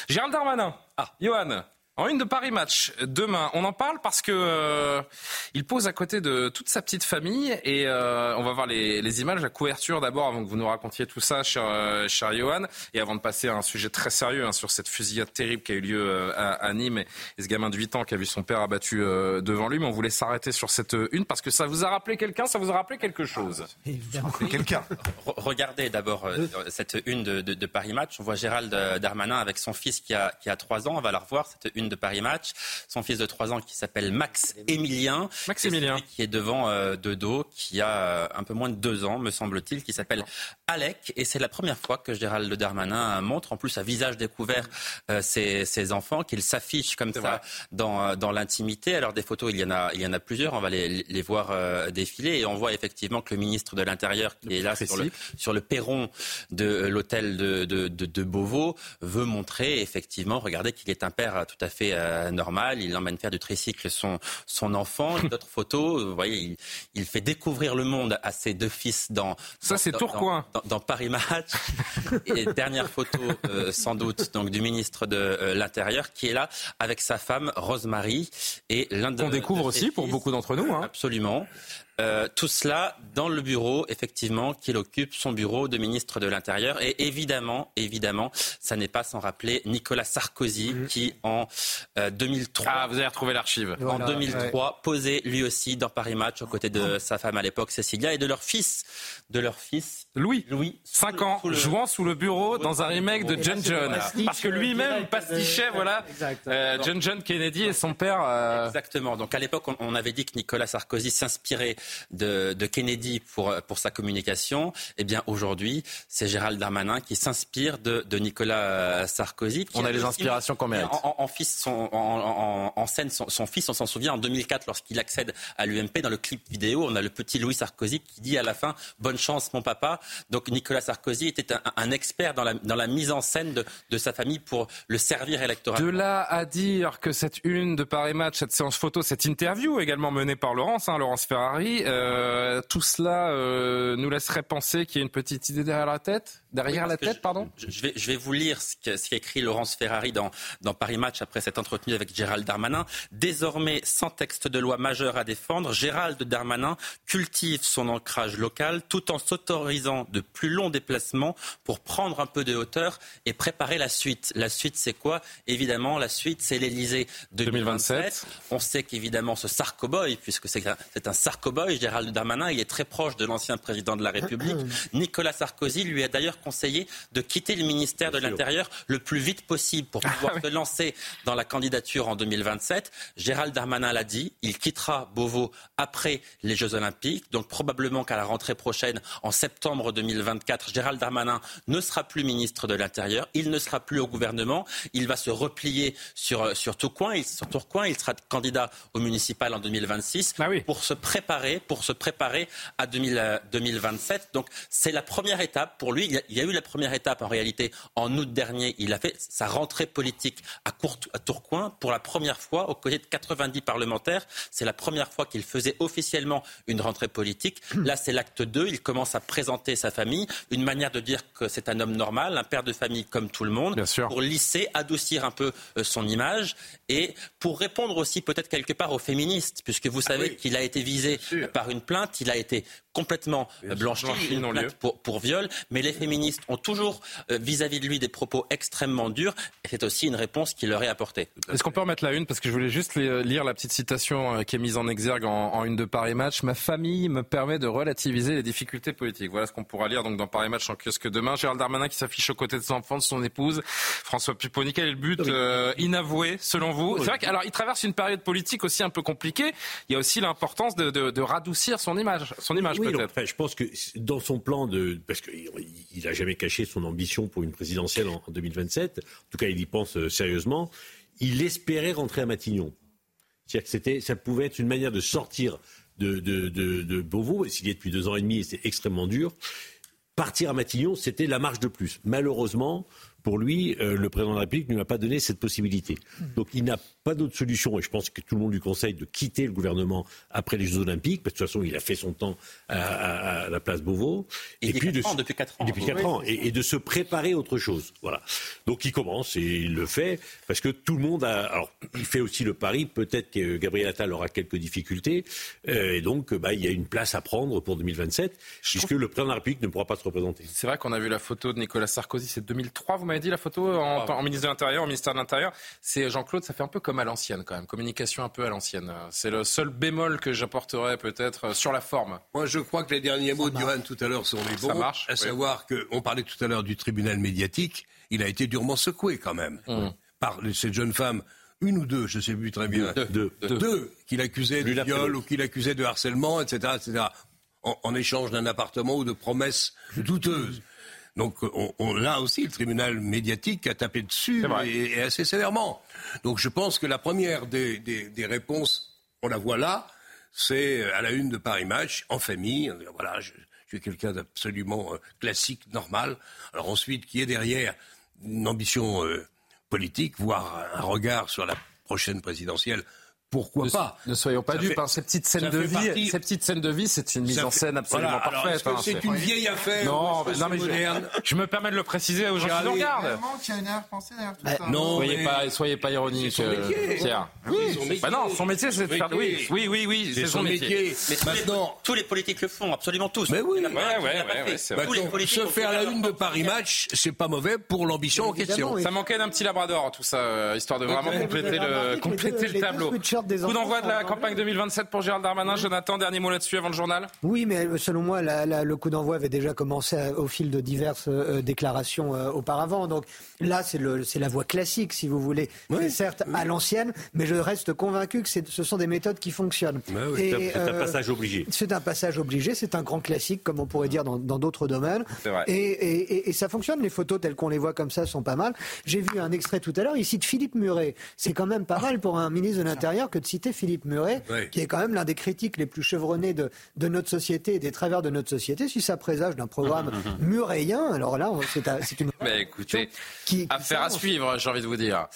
Gérald Darmanin. Ah, Johan. En une de Paris Match demain, on en parle parce que euh, il pose à côté de toute sa petite famille et euh, on va voir les, les, images, la couverture d'abord avant que vous nous racontiez tout ça, cher, euh, cher Johan, et avant de passer à un sujet très sérieux hein, sur cette fusillade terrible qui a eu lieu euh, à, à, Nîmes et, ce gamin de 8 ans qui a vu son père abattu devant lui. Mais on voulait s'arrêter sur cette une parce que ça vous a rappelé quelqu'un, ça vous a rappelé quelque chose. Ah, quelqu'un. Regardez d'abord cette une de, de, de, Paris Match. On voit Gérald Darmanin avec son fils qui a, qui a 3 ans. On va la revoir cette une de Paris Match. Son fils de 3 ans qui s'appelle Max Émilien. Max Émilien. Qui est devant euh, de dos, qui a euh, un peu moins de 2 ans, me semble-t-il, qui s'appelle Alec. Et c'est la première fois que Gérald Darmanin montre, en plus à visage découvert, euh, ses, ses, enfants, qu'il s'affiche comme ça dans, dans l'intimité. Alors des photos, il y en a, il y en a plusieurs. On va les, les voir défiler. Et on voit effectivement que le ministre de l'Intérieur, qui est là sur le, sur le, perron de l'hôtel de, de, de, de Beauvau, veut montrer effectivement, regardez qu'il est un père tout à fait euh, normal. Il emmène faire du tricycle son, son enfant. D'autres photos, vous voyez, il, il, fait découvrir le monde à ses deux fils dans. Ça, c'est Tourcoing. Dans, dans, Paris Match. Et dernière photo, euh, sans doute, donc du ministre de euh, l'Intérieur qui est là avec sa femme Rosemary et l'un. On découvre aussi pour beaucoup d'entre nous. Hein. Absolument. Euh, tout cela dans le bureau, effectivement, qu'il occupe son bureau de ministre de l'Intérieur. Et évidemment, évidemment, ça n'est pas sans rappeler Nicolas Sarkozy, qui en 2003, euh, ah, vous avez retrouvé l'archive. En 2003, posait lui aussi dans Paris Match aux côtés de sa femme à l'époque, Cécilia, et de leur fils, de leur fils Louis. Louis, 5 ans, jouant sous le bureau dans un remake de John John. Parce que lui-même pastichait, voilà, euh, John John Kennedy et son père. Exactement. Donc à l'époque, on avait dit que Nicolas Sarkozy s'inspirait de, Kennedy pour, pour sa communication, eh bien aujourd'hui, c'est Gérald Darmanin qui s'inspire de, Nicolas Sarkozy. on a, les inspirations qu'on mérite. En, en, fils, son, en, scène, son, fils, on s'en souvient, en 2004, lorsqu'il accède à l'UMP, dans le clip vidéo, on a le petit Louis Sarkozy qui dit à la fin « Bonne chance, mon papa ». Donc Nicolas Sarkozy était un, expert dans la, dans la mise en scène de, de sa famille pour le servir électoralement. De là à dire que cette une de Paris Match, cette séance photo, cette interview également menée par Laurence, hein, Laurence Ferrari, euh, tout cela euh, nous laisserait penser qu'il y a une petite idée derrière la tête Derrière la tête, pardon? je, vais, je vais vous lire ce qu'écrit Laurence Ferrari dans, dans Paris Match après s'être entretenu avec Gérald Darmanin. Désormais, sans texte de loi majeur à défendre, Gérald Darmanin cultive son ancrage local tout en s'autorisant de plus longs déplacements pour prendre un peu de hauteur et préparer la suite. La suite, c'est quoi? Évidemment, la suite, c'est l'Elysée 2027. On sait qu'évidemment, ce sarcoboy, puisque c'est un, un sarcoboy, boy. Gérald Darmanin, il est très proche de l'ancien président de la République. Nicolas Sarkozy lui a d'ailleurs conseillé de quitter le ministère de l'Intérieur le plus vite possible pour pouvoir se lancer dans la candidature en 2027. Gérald Darmanin l'a dit, il quittera Beauvau après les Jeux Olympiques. Donc probablement qu'à la rentrée prochaine, en septembre 2024, Gérald Darmanin ne sera plus ministre de l'Intérieur. Il ne sera plus au gouvernement. Il va se replier sur, sur Tourcoing. Il, sur Tourcoing. il sera candidat au municipal en 2026 ah pour se préparer, pour se préparer à 2027. Donc c'est la première étape pour lui. Il y, a, eu la première étape en réalité en août dernier. Il a fait sa rentrée politique à, à Tourcoing pour la première fois aux côtés de 90 parlementaires. C'est la première fois qu'il faisait officiellement une rentrée politique. Là, c'est l'acte 2. Il commence à présenter sa famille. Une manière de dire que c'est un homme normal, un père de famille comme tout le monde, pour lisser, adoucir un peu euh, son image et pour répondre aussi peut-être quelque part aux féministes, puisque vous savez ah qu'il a été visé par une plainte, il a été complètement blanchi, pour, pour, viol, mais les féministes ont toujours euh, vis-à-vis de lui des propos extrêmement durs, et c'est aussi une réponse qu'il leur est apportée. Est-ce qu'on peut remettre la une? Parce que je voulais juste lire la petite citation euh, qui est mise en exergue en, une de Paris Match. Ma famille me permet de relativiser les difficultés politiques. Voilà ce qu'on pourra lire donc dans Paris Match en kiosque demain. Gérald Darmanin qui s'affiche aux côtés de son enfant, de son épouse, François Pupponi. Quel est le but euh, inavoué selon vous C'est vrai qu'il traverse une période politique aussi un peu compliquée. Il y a aussi l'importance de, de, de radoucir son image, son image je pense que dans son plan de. Parce qu'il n'a jamais caché son ambition pour une présidentielle en, 2027, en tout cas, il y pense euh, sérieusement, il espérait rentrer à Matignon. C'est-à-dire que c'était, ça pouvait être une manière de sortir de, de, de, de Beauvau, s'il y est depuis deux ans et demi et c'est extrêmement dur. Partir à Matignon, c'était la marche de plus. Malheureusement, pour lui, euh, le président de la République ne lui a pas donné cette possibilité. Donc il n'a pas d'autre solution, et je pense que tout le monde lui conseille de quitter le gouvernement après les Jeux Olympiques, parce que de toute façon, il a fait son temps à, la place Beauvau. Et, puis de, ans, depuis 4 ans. Depuis 4 ans, et, de se préparer à autre chose. Voilà. Donc il commence, et il le fait, parce que tout le monde a... Alors, il fait aussi le pari, peut-être que Gabriel Attal aura quelques difficultés, euh, et donc bah, il y a une place à prendre pour 2027, puisque le président de la République ne pourra pas se représenter. C'est vrai qu'on a vu la photo de Nicolas Sarkozy, c'est 2003, vous m'avez dit la photo en, en, ministre de l'Intérieur, au ministère de l'Intérieur. C'est Jean-Claude, ça fait un peu comme à l'ancienne quand même, communication un peu à l'ancienne. C'est le seul bémol que j'apporterais peut-être euh, sur la forme. Moi, je crois que les derniers mots de Johan tout à l'heure sont les bons. Ça marche. À savoir qu'on parlait tout à l'heure du tribunal médiatique, il a été durement secoué quand même mmh. par cette jeune femme une ou deux, je ne sais plus très bien, deux, deux, qu'il accusait de viol ou qu'il accusait de harcèlement, etc., etc., en, en échange d'un appartement ou de promesses douteuses. Donc on, là aussi, le tribunal médiatique a tapé dessus et, assez sévèrement. Donc je pense que la première des, réponses, on la voit là, c'est à la une de Paris Match, en famille. Voilà, je, suis quelqu'un d'absolument euh, classique, normal. Alors ensuite, qui est derrière une ambition euh, politique, voire un regard sur la prochaine présidentielle pourquoi pas Ne soyons pas dupes. Hein, ces petites scènes de vie, ces petites scènes de vie, c'est une mise en scène absolument parfaite. Hein, c'est une vieille affaire. Non, non mais je, me permets de le préciser aux gens qui nous regardent. Bah, non, soyez pas, soyez pas ironique, euh, Pierre. Oui, bah non, son métier, c'est de faire. Oui, oui, oui, oui, c'est son métier. Mais maintenant, tous les politiques le font, absolument tous. Mais oui, se faire la une de Paris Match, c'est pas mauvais pour l'ambition en question. Ça manquait d'un petit labrador, tout ça, euh, histoire de vraiment compléter le compléter le tableau. Coup d'envoi de la campagne 2027 pour Gérald Darmanin. Jonathan, dernier mot là-dessus avant le journal Oui, mais euh, selon moi, le coup d'envoi avait déjà commencé au fil de diverses euh, déclarations euh, auparavant. Donc là, c'est la voie classique, si vous voulez. certes à l'ancienne, mais je reste convaincu que ce sont des méthodes qui fonctionnent. c'est un passage obligé. C'est un passage obligé, c'est un grand classique, comme on pourrait dire dans d'autres domaines. Et, et, ça fonctionne. Les photos telles qu'on les voit comme ça sont pas mal. J'ai vu un extrait tout à l'heure ici de Philippe Muret. C'est quand même pas mal pour un ministre de l'Intérieur que de citer Philippe Muret, qui est quand même l'un des critiques les plus chevronnés de, de, notre société et des travers de notre société. Si ça présage d'un programme muréien, alors là, c'est une. Mais écoutez, qui, affaire à suivre, j'ai envie de vous dire.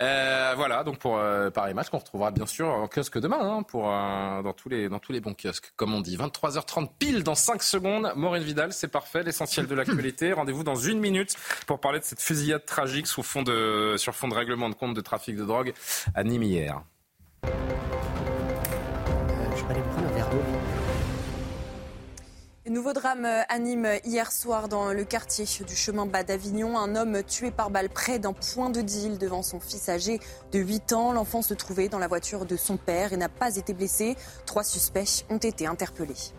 Euh, voilà, donc pour euh, Paris Match, qu'on retrouvera bien sûr en kiosque demain, hein, pour, euh, dans, tous les, dans tous les bons kiosques, comme on dit. 23h30 pile dans 5 secondes. Maureen Vidal, c'est parfait, l'essentiel de l'actualité. Rendez-vous dans une minute pour parler de cette fusillade tragique sous fond de, sur fond de règlement de compte de trafic de drogue à Nîmes hier. Je vais aller prendre un verre d'eau. Nouveau drame anime hier soir dans le quartier du chemin bas d'Avignon. Un homme tué par balle près d'un point de deal devant son fils âgé de 8 ans. L'enfant se trouvait dans la voiture de son père et n'a pas été blessé. Trois suspects ont été interpellés.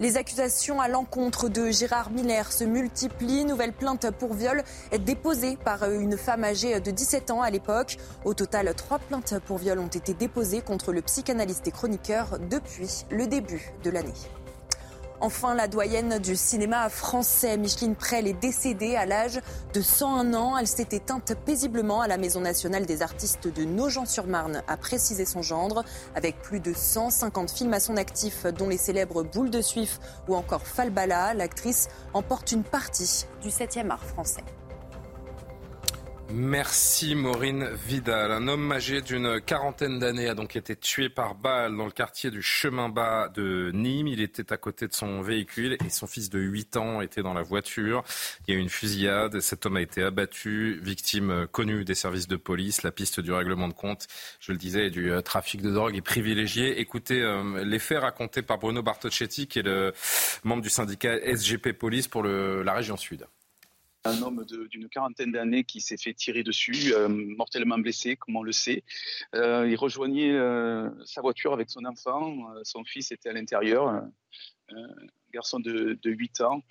Les accusations à l'encontre de Gérard Miller se multiplient. Nouvelle plainte pour viol déposée par une femme âgée de 17 ans à l'époque. Au total, trois plaintes pour viol ont été déposées contre le psychanalyste et chroniqueur depuis le début de l'année. Enfin, la doyenne du cinéma français, Micheline Prel, est décédée à l'âge de 101 ans. Elle s'est éteinte paisiblement à la Maison nationale des artistes de Nogent-sur-Marne, a précisé son gendre. Avec plus de 150 films à son actif, dont les célèbres Boules de Suif ou encore Falbala, l'actrice emporte une partie du 7e art français. Merci Maureen Vidal. Un homme âgé d'une quarantaine d'années a donc été tué par balle dans le quartier du Chemin Bas de Nîmes. Il était à côté de son véhicule et son fils de 8 ans était dans la voiture. Il y a eu une fusillade. Cet homme a été abattu, victime connue des services de police. La piste du règlement de compte, je le disais, du euh, trafic de drogue est privilégiée. Écoutez euh, les faits racontés par Bruno Bartocchetti, qui est le membre du syndicat SGP Police pour la région sud un homme d'une quarantaine d'années qui s'est fait tirer dessus, euh, mortellement blessé, comme on le sait. Euh, il rejoignait euh, sa voiture avec son enfant. son fils était à l'intérieur garçon de, 8 ans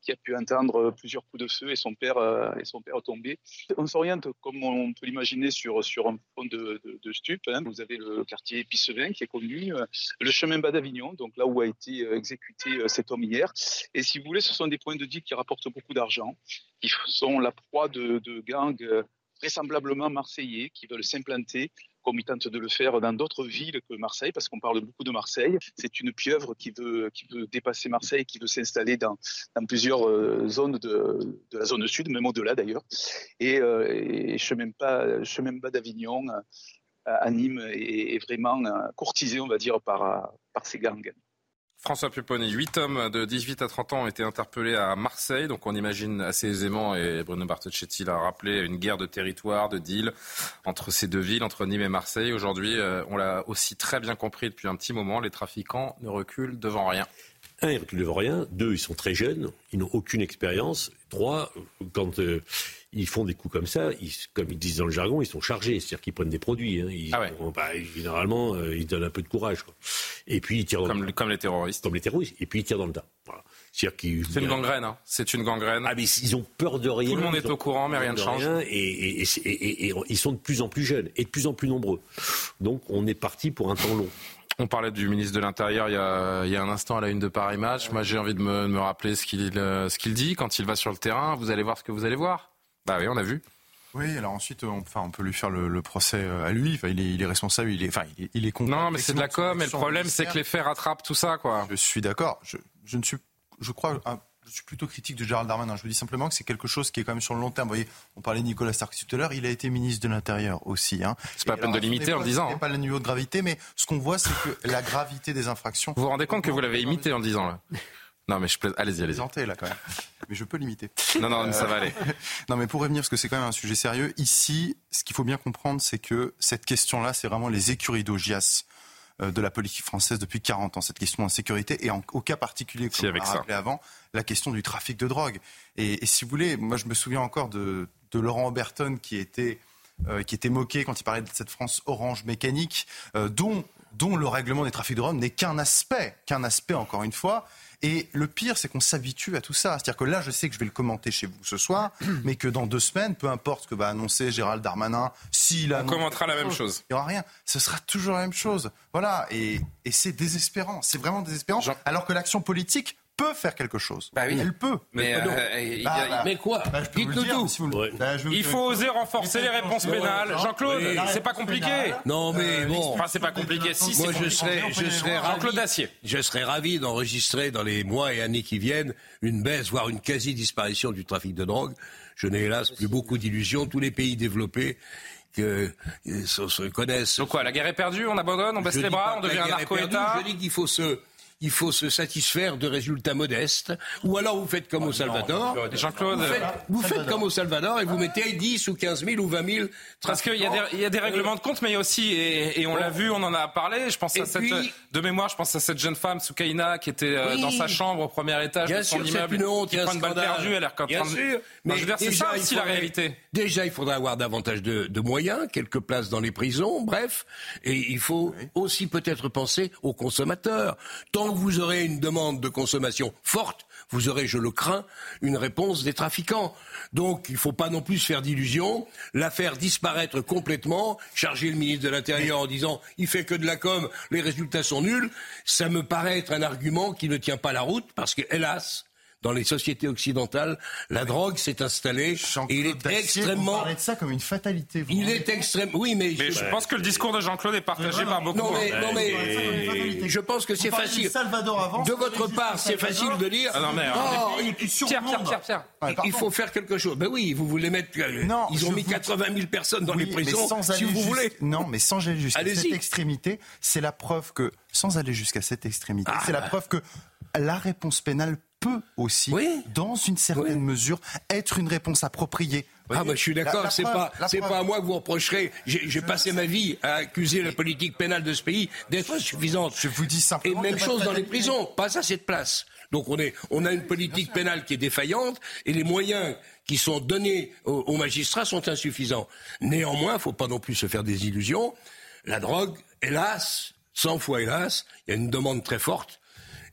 qui a pu entendre plusieurs coups de feu et son père, euh, et son père tombé. On s'oriente, comme on peut l'imaginer, sur, sur un fond de, de. Hein. Vous avez le quartier Pissevin qui est connu, euh, le chemin bas d'Avignon, donc là où a été euh, exécuté cet homme hier. Et si vous voulez, ce sont des points de dit qui rapportent beaucoup d'argent, qui sont la proie de, de gangs vraisemblablement marseillais qui veulent s'implanter comme il tente de le faire dans d'autres villes que Marseille, parce qu'on parle beaucoup de Marseille. C'est une pieuvre qui veut, qui veut dépasser Marseille, qui veut s'installer dans, dans, plusieurs euh, zones de, de, la zone sud, même au-delà d'ailleurs. Et, euh, et chemin pas, d'Avignon euh, à Nîmes est, est, vraiment courtisé, on va dire, par, par ces gangs. François Pupponi, huit hommes de 18 à 30 ans ont été interpellés à Marseille. Donc on imagine assez aisément, et Bruno Bartocchetti l'a rappelé, une guerre de territoire, de deal entre ces deux villes, entre Nîmes et Marseille. Aujourd'hui, euh, on l'a aussi très bien compris depuis un petit moment, les trafiquants ne reculent devant rien. Un, ils reculent devant rien. Deux, ils sont très jeunes, ils n'ont aucune expérience. Trois, quand euh, ils font des coups comme ça, comme ils disent dans le jargon, ils sont chargés, c'est-à-dire qu'ils prennent des produits. Hein. Ils, ah bah, généralement, euh, ils donnent un peu de courage. Et puis ils tirent comme, comme les terroristes. Comme les terroristes. Et puis ils tirent dans le tas. C'est une gangrène, hein. c'est une gangrène. Ah mais ils ont peur de rien. Tout le monde est au courant, mais rien ne change. et, et, ils sont de plus en plus jeunes et de plus en plus nombreux. Donc on est parti pour un temps long. On parlait du ministre de l'Intérieur il, y a un instant à la une de Paris Match. Moi, j'ai envie de me, rappeler ce qu'il euh, ce qu'il dit quand il va sur le terrain. Vous allez voir ce que vous allez voir. Bah oui, on a vu. Oui, alors ensuite, on, enfin, on peut lui faire le, procès euh, à lui. Enfin, il, est, il est responsable, il est, enfin, il est, Non, mais c'est de la com. Et le problème, c'est que les faits rattrapent tout ça, quoi. Je suis d'accord. Je, je, ne suis, je crois, je suis plutôt critique de Gérald Darmanin. Je vous dis simplement que c'est quelque chose qui est quand même sur le long terme. Vous voyez, on parlait de Nicolas Sarkozy tout à l'heure. Il a été ministre de l'Intérieur aussi. Hein. C'est pas la peine de limiter en disant. C'est pas le niveau de gravité, mais ce qu'on voit, c'est que la gravité des infractions. Vous vous rendez compte que vous l'avez imité en disant là non, mais je plaise. Allez-y, allez-y. là, quand même. Mais je peux l'imiter. Non, non, ça va aller. non, mais pour revenir, parce que c'est quand même un sujet sérieux, ici, ce qu'il faut bien comprendre, c'est que cette question-là, c'est vraiment les écuries d'Ogias euh, de la politique française depuis 40 ans, cette question d'insécurité, et en, au cas particulier, comme on l'a rappelé avant, la question du trafic de drogue. Et, si vous voulez, moi je me souviens encore de, Laurent Oberton qui était, euh, qui était moqué quand il parlait de cette France orange mécanique, euh, dont, dont le règlement des trafics de drogue n'est qu'un aspect, qu'un aspect encore une fois. Et le pire, c'est qu'on s'habitue à tout ça. C'est-à-dire que là, je sais que je vais le commenter chez vous ce soir, mais que dans deux semaines, peu importe ce que va annoncer Gérald Darmanin, s'il a... On commentera la même chose. Il n'y aura rien. Ce sera toujours la même chose. Voilà. Et, et c'est désespérant. C'est vraiment désespérant. Alors que l'action politique peut faire quelque chose. Bah oui. Elle peut. Mais, mais, euh, bah, mais quoi bah, Dites-nous tout. Bah, il faut oser renforcer les réponses pénales. Jean-Claude, c'est pas compliqué. Non, mais euh, bon. Enfin, c'est pas compliqué. Si, Moi, je serais, je serais Jean-Claude Dacier. Je serais ravi d'enregistrer dans les mois et années qui viennent une baisse, voire une quasi-disparition du trafic de drogue. Je n'ai hélas plus beaucoup d'illusions. Tous les pays développés que se, connaissent. Donc quoi, la guerre est perdue, on abandonne, on baisse les bras, on devient un narco-État Je dis qu'il faut se il faut se satisfaire de résultats modestes, ou alors vous faites comme au Salvador. Jean-Claude, vous faites, vous faites comme au Salvador et vous mettez 10 ou 15 000 ou 20 000 Parce qu'il y, a des- il y a des règlements de compte, mais il y a aussi, et, et on l'a vu, on en a parlé, je pense Et à cette, puis- de mémoire, je pense à cette jeune femme, Soukaina, qui était euh, Oui. dans sa chambre au premier étage de son sûr, immeuble, une honte, qui prend une balle perdue, elle est en Bien train de... sûr, dire, c'est ça il aussi la réalité. Déjà, il faudrait avoir davantage de, de moyens, quelques places dans les prisons, bref. Et il faut aussi peut-être penser aux consommateurs. Tant vous aurez une demande de consommation forte, vous aurez, je le crains, une réponse des trafiquants. Donc, il ne faut pas non plus faire d'illusions, la faire disparaître complètement, charger le ministre de l'Intérieur en disant il fait que de la com, les résultats sont nuls. Ça me paraît être un argument qui ne tient pas la route parce que, hélas, dans les sociétés occidentales, la drogue s'est installée et il est Dacier, Vous extrêmement. parlez de ça comme une fatalité. vous Il est extrême. Oui, mais, Mais je pense que le discours de Jean-Claude est partagé par beaucoup. Non mais, hein. non, mais je pense que c'est facile. Salvador avant, de votre part, c'est facile de dire. Ah non, mais, euh, Oh, des pays qui il- Pierre, Pierre, Pierre, Pierre. il- il faut faire quelque chose. Ben oui, vous voulez mettre. Non, ils ont mis vous- 80 000 personnes dans Oui, les prisons. sans Si vous voulez. Non, mais sans aller jusqu'à cette extrémité, c'est la preuve que, sans aller jusqu'à cette extrémité, Ah. c'est la preuve que la réponse pénale peut aussi, dans une certaine mesure, être une réponse appropriée. Ah bah, je suis d'accord, c'est pas c'est pas à moi que vous reprocherez. J'ai passé ma vie à accuser la politique pénale de ce pays d'être insuffisante. Je vous dis Et même chose dans les prisons, pas assez de place. Donc on est on a une politique pénale qui est défaillante et les moyens qui sont donnés aux, aux magistrats sont insuffisants. Néanmoins, faut pas non plus se faire des illusions. La drogue, hélas, 100 fois hélas, il y a une demande très forte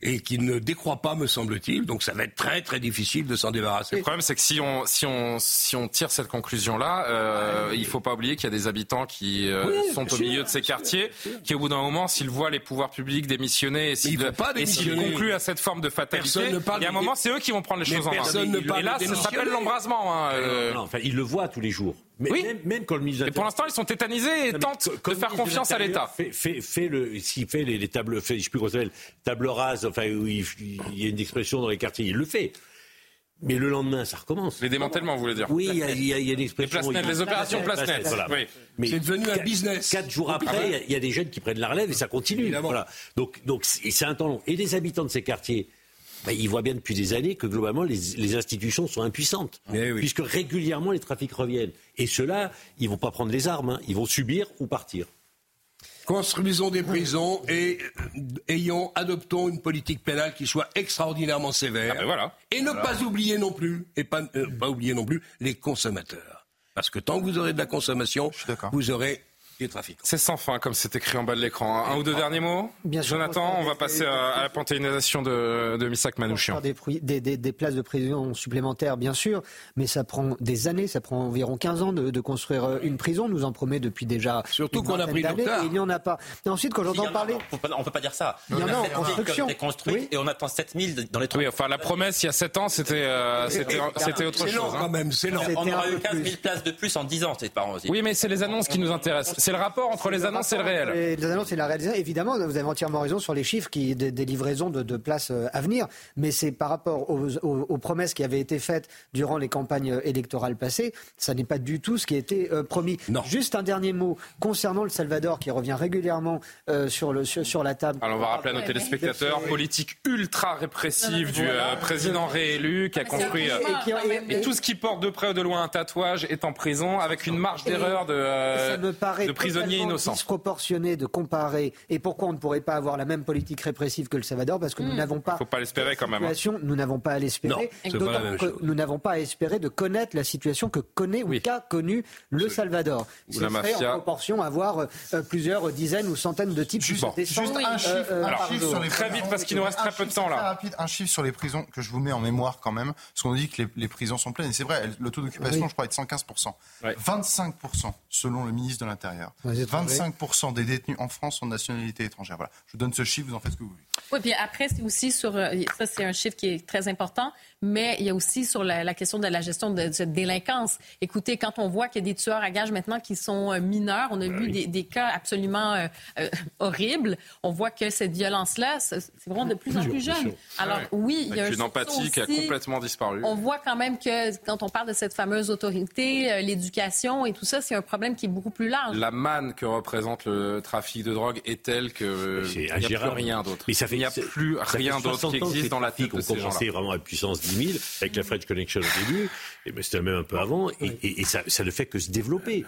et qui ne décroît pas, me semble-t-il. Donc ça va être très très difficile de s'en débarrasser. Le problème, c'est que si on, si on, si on tire cette conclusion-là, euh, il faut pas oublier qu'il y a des habitants qui euh, Oui, sont au sûr, milieu de ces quartiers, qui au bout d'un moment, s'ils voient les pouvoirs publics démissionner et s'ils concluent à cette forme de fatalité, ne il y a un moment, c'est eux qui vont prendre les choses en main. personne ne parle et là, ça s'appelle l'embrasement. hein, euh. Non, enfin, il le voit tous les jours. Mais Oui. même, même quand le ministre Et pour l'instant, ils sont tétanisés et Non, tentent de faire confiance à l'État. Fait, fait, fait le, s'il fait les, les tables, fait, je sais plus comment ça s'appelle, table rase, enfin, où il, il y a une expression dans les quartiers, il le fait. Mais le lendemain, ça recommence. Les démantèlements, vous voulez dire Oui, il y a, il y a- il y a une expression. Les opérations place-net, voilà. oui. Mais C'est devenu un business. Quatre jours après, il y a- il y, a des jeunes qui prennent la relève et ça continue. Voilà. Donc, c'est un temps long. Et les habitants de ces quartiers, ben, ils voient bien depuis des années que globalement, les, les institutions sont impuissantes. Eh oui. Puisque régulièrement, les trafics reviennent. Et ceux-là, ils vont pas prendre les armes, hein. ils vont subir ou partir. Construisons des prisons et euh, ayons, adoptons une politique pénale qui soit extraordinairement sévère. Ah ben voilà. Et ne Voilà. pas oublier non plus, et pas, euh, pas oublier non plus les consommateurs. Parce que tant que vous aurez de la consommation, vous aurez des trafiquants. C'est sans fin, comme c'est écrit en bas de l'écran. Un ou deux derniers mots Bien sûr. Jonathan, on va passer à, à la panthéonisation de, de Missak Manouchian. Des, des, des- des places de prison supplémentaires, bien sûr, mais ça prend des années, ça prend environ 15 ans de, de construire euh, une prison. On nous en promet depuis déjà. Surtout qu'on a pris retard. et Il n'y en a pas. Et ensuite, quand j'entends parler. on pas- On peut pas dire ça. Il y en a en 7000 construction. Oui. et on attend 7000 dans les trois. Oui, enfin, la promesse il y a 7 ans, c'était euh, c'était autre C'est long chose. hein. quand même, c'est long. On aura eu peu 15 000 plus. places de plus en 10 ans, c'est aussi. Oui, mais c'est les annonces qui nous intéressent. C'est le rapport entre les annonces et le réel. Les, les annonces et la réalisation, évidemment, vous avez entièrement raison sur les chiffres qui, des, des livraisons de, de places euh, à venir, mais c'est par rapport aux, aux- aux promesses qui avaient été faites durant les campagnes euh, électorales passées, ça n'est pas du tout ce qui a été euh, promis. Juste un dernier mot concernant le Salvador qui revient régulièrement euh, sur, le, sur, sur la table. Alors on va rappeler à nos téléspectateurs, politique ultra répressive du euh, président réélu qui a construit... euh, Et qui- et- et tout ce qui porte de près ou de loin un tatouage est en prison avec une marge d'erreur de, euh, ça me paraît de prisonniers innocents. disproportionné de comparer. Et pourquoi on ne pourrait pas avoir la même politique répressive que le Salvador Parce que nous n'avons pas. Faut pas l'espérer quand même. hein. situation, nous n'avons pas à Non, l'espérer. nous n'avons pas à espérer de connaître la situation que connaît ou qu'a connu le Salvador. Ou Ce la serait mafia. en proportion avoir euh, plusieurs dizaines ou centaines de types Juste, descendent, juste un euh, chiffre, euh, un sur les Très prisons. vite, parce qu'il nous reste Un très peu de chiffre temps, là. très rapide, un chiffre sur les prisons que je vous mets en mémoire quand même, parce qu'on dit que les, les prisons sont pleines, et c'est vrai, le taux d'occupation, Oui. je crois, est de 115%. Ouais. 25% selon le ministre de l'Intérieur. Les étrangers. 25% des détenus en France sont de nationalité étrangère. Voilà. Je vous donne ce chiffre, vous en faites ce que vous voulez. Oui, puis après, c'est aussi sur. euh, Ça, c'est un chiffre qui est très important, mais il y a aussi sur la, la question de la gestion de cette délinquance. Écoutez, quand on voit qu'il y a des tueurs à gages maintenant qui sont euh, mineurs, on a vu des, des cas absolument euh, euh, horribles. On voit que cette violence-là, c'est vraiment de plus en plus jeune. Alors, oui, il y a un une empathie qui a complètement disparu. On voit quand même que quand on parle de cette fameuse autorité, l'éducation et tout ça, c'est un problème qui est beaucoup plus large. La manne que représente le trafic de drogue est telle que il n'y a plus rien d'autre. Mais ça fait, il n'y a plus rien d'autre qui existe dans la tête de ces gens vraiment à puissance 10 000 avec la French Connection au début, et ben c'était même un peu avant, et, ça, ne fait que se développer.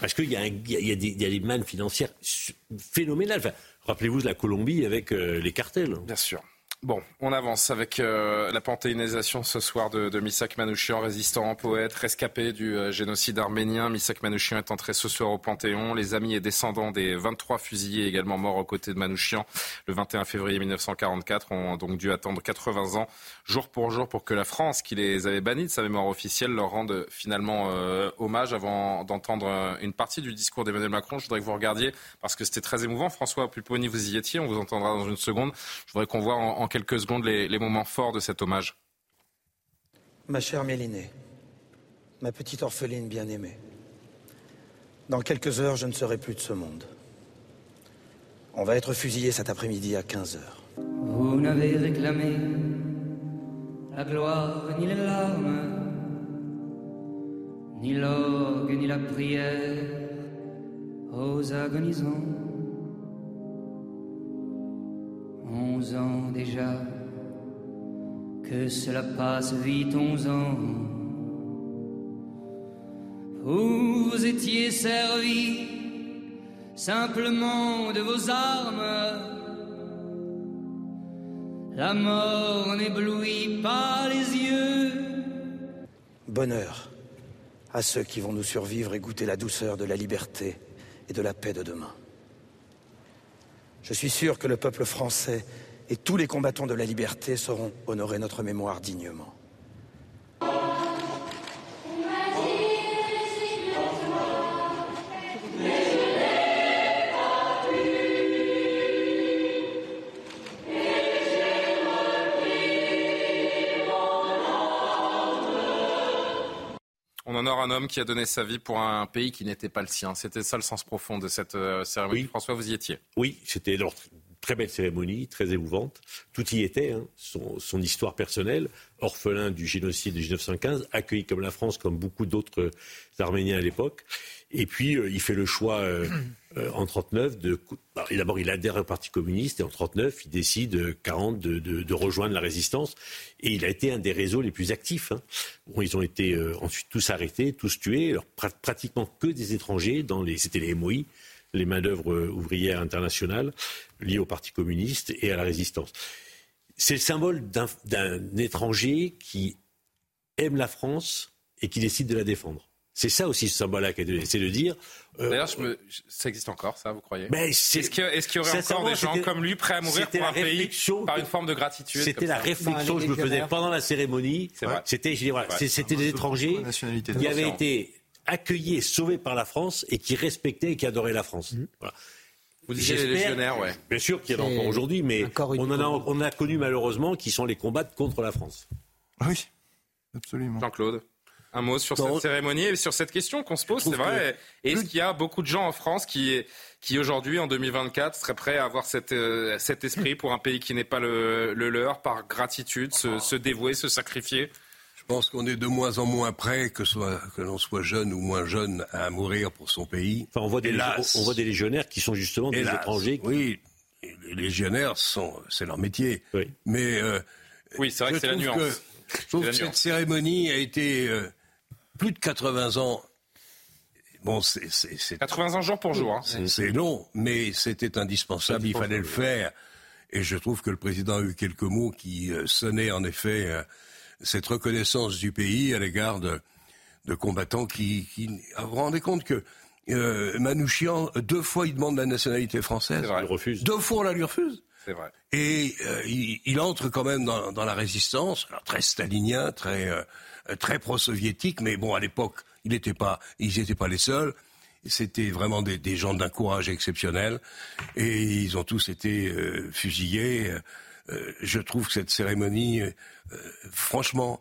Parce qu'il y, a, y, des mannes financières phénoménales. Rappelez-vous de la Colombie avec euh, les cartels. Bien sûr. Bon, on avance avec euh, la panthéonisation ce soir de, de Misak Manouchian, résistant, poète, rescapé du euh, génocide arménien. Misak Manouchian est entré ce soir au Panthéon. Les amis et descendants des 23 fusillés également morts aux côtés de Manouchian le 21 février 1944 ont donc dû attendre 80 ans, jour pour jour, pour que la France, qui les avait bannis de sa mémoire officielle, leur rende finalement euh, hommage avant d'entendre une partie du discours d'Emmanuel Macron. Je voudrais que vous regardiez, parce que c'était très émouvant. François Pupponi, vous y étiez, on vous entendra dans une seconde. Je voudrais qu'on voit en, en quelques secondes les, moments forts de cet hommage. Ma chère Mélinée, ma petite orpheline bien-aimée, dans quelques heures, je ne serai plus de ce monde. On va être fusillé cet après-midi à 15 heures. Vous n'avez réclamé la gloire ni les larmes, ni l'orgue ni la prière aux agonisants. Onze déjà, que cela passe vite onze ans. Vous vous étiez servi simplement de vos armes. La mort n'éblouit pas les yeux. Bonheur à ceux qui vont nous survivre et goûter la douceur de la liberté et de la paix de demain. Je suis sûr que le peuple français et tous les combattants de la liberté sauront honorer notre mémoire dignement. On honore un homme qui a donné sa vie pour un pays qui n'était pas le sien. C'était ça le sens profond de cette euh, cérémonie. François, vous y étiez? Oui, c'était très belle cérémonie, très émouvante. Tout y était, hein. son, histoire personnelle, orphelin du génocide de 1915, accueilli comme la France, comme beaucoup d'autres Arméniens à l'époque. Et puis, euh, il fait le choix euh, euh, en 39 de. Bah, d'abord, il adhère au Parti communiste et en 39, il décide 40 de, rejoindre la résistance. Et il a été un des réseaux les plus actifs. Hein. ils ont été ensuite tous arrêtés, tous tués. Alors, pratiquement que des étrangers. Dans les, c'était les MOI, les main-d'œuvre ouvrières internationales, liées au Parti communiste et à la résistance. C'est le symbole d'un étranger qui aime la France et qui décide de la défendre. C'est ça aussi ce symbole-là c'est de dire. Euh, D'ailleurs, ça existe encore, ça, vous croyez? Est-ce qu'il y, aurait encore des gens comme lui prêts à mourir pour un pays par une forme de gratitude C'était la réflexion que je me faisais pendant la cérémonie. C'était, c'était des étrangers qui avaient été accueillis et sauvés par la France et qui respectaient et qui adoraient la France. Mmh. Vous disiez les légionnaires, ouais. Bien sûr qu'il y en a encore aujourd'hui, mais on en a, on a connu malheureusement qui sont les combats contre la France. Oui, absolument. Jean-Claude un mot sur cette cérémonie et sur cette question qu'on se pose, c'est vrai. Est-ce qu'il y a beaucoup de gens en France qui, qui aujourd'hui, en 2024, seraient prêts à avoir cette, euh, cet esprit pour un pays qui n'est pas le, leur, par gratitude, se, dévouer, se sacrifier? Je pense qu'on est de moins en moins prêt, que, soit, que l'on soit jeune ou moins jeune, à mourir pour son pays. on, voit des, on voit des légionnaires qui sont justement des étrangers. Oui, les légionnaires, sont, c'est leur métier. Oui, Mais, euh, oui c'est vrai que c'est la nuance. je trouve que cette cérémonie a été euh, plus de 80 ans. Bon, c'est, 80 ans jour pour jour. Hein. C'est long, mais c'était indispensable. Il fallait le faire. Et je trouve que le président a eu quelques mots qui euh, sonnaient en effet euh, cette reconnaissance du pays à l'égard de, combattants qui, qui... Vous vous rendez compte que euh, Manouchian, deux fois il demande la nationalité française. Il refuse. Deux fois on la lui refuse. C'est vrai. Et il, entre quand même dans, la résistance, très stalinien, très euh, très pro-soviétique, mais bon, à l'époque, ils n'étaient pas, ils n'étaient pas les seuls. C'était vraiment des, gens d'un courage exceptionnel, et ils ont tous été euh, fusillés. Euh, je trouve que cette cérémonie, franchement,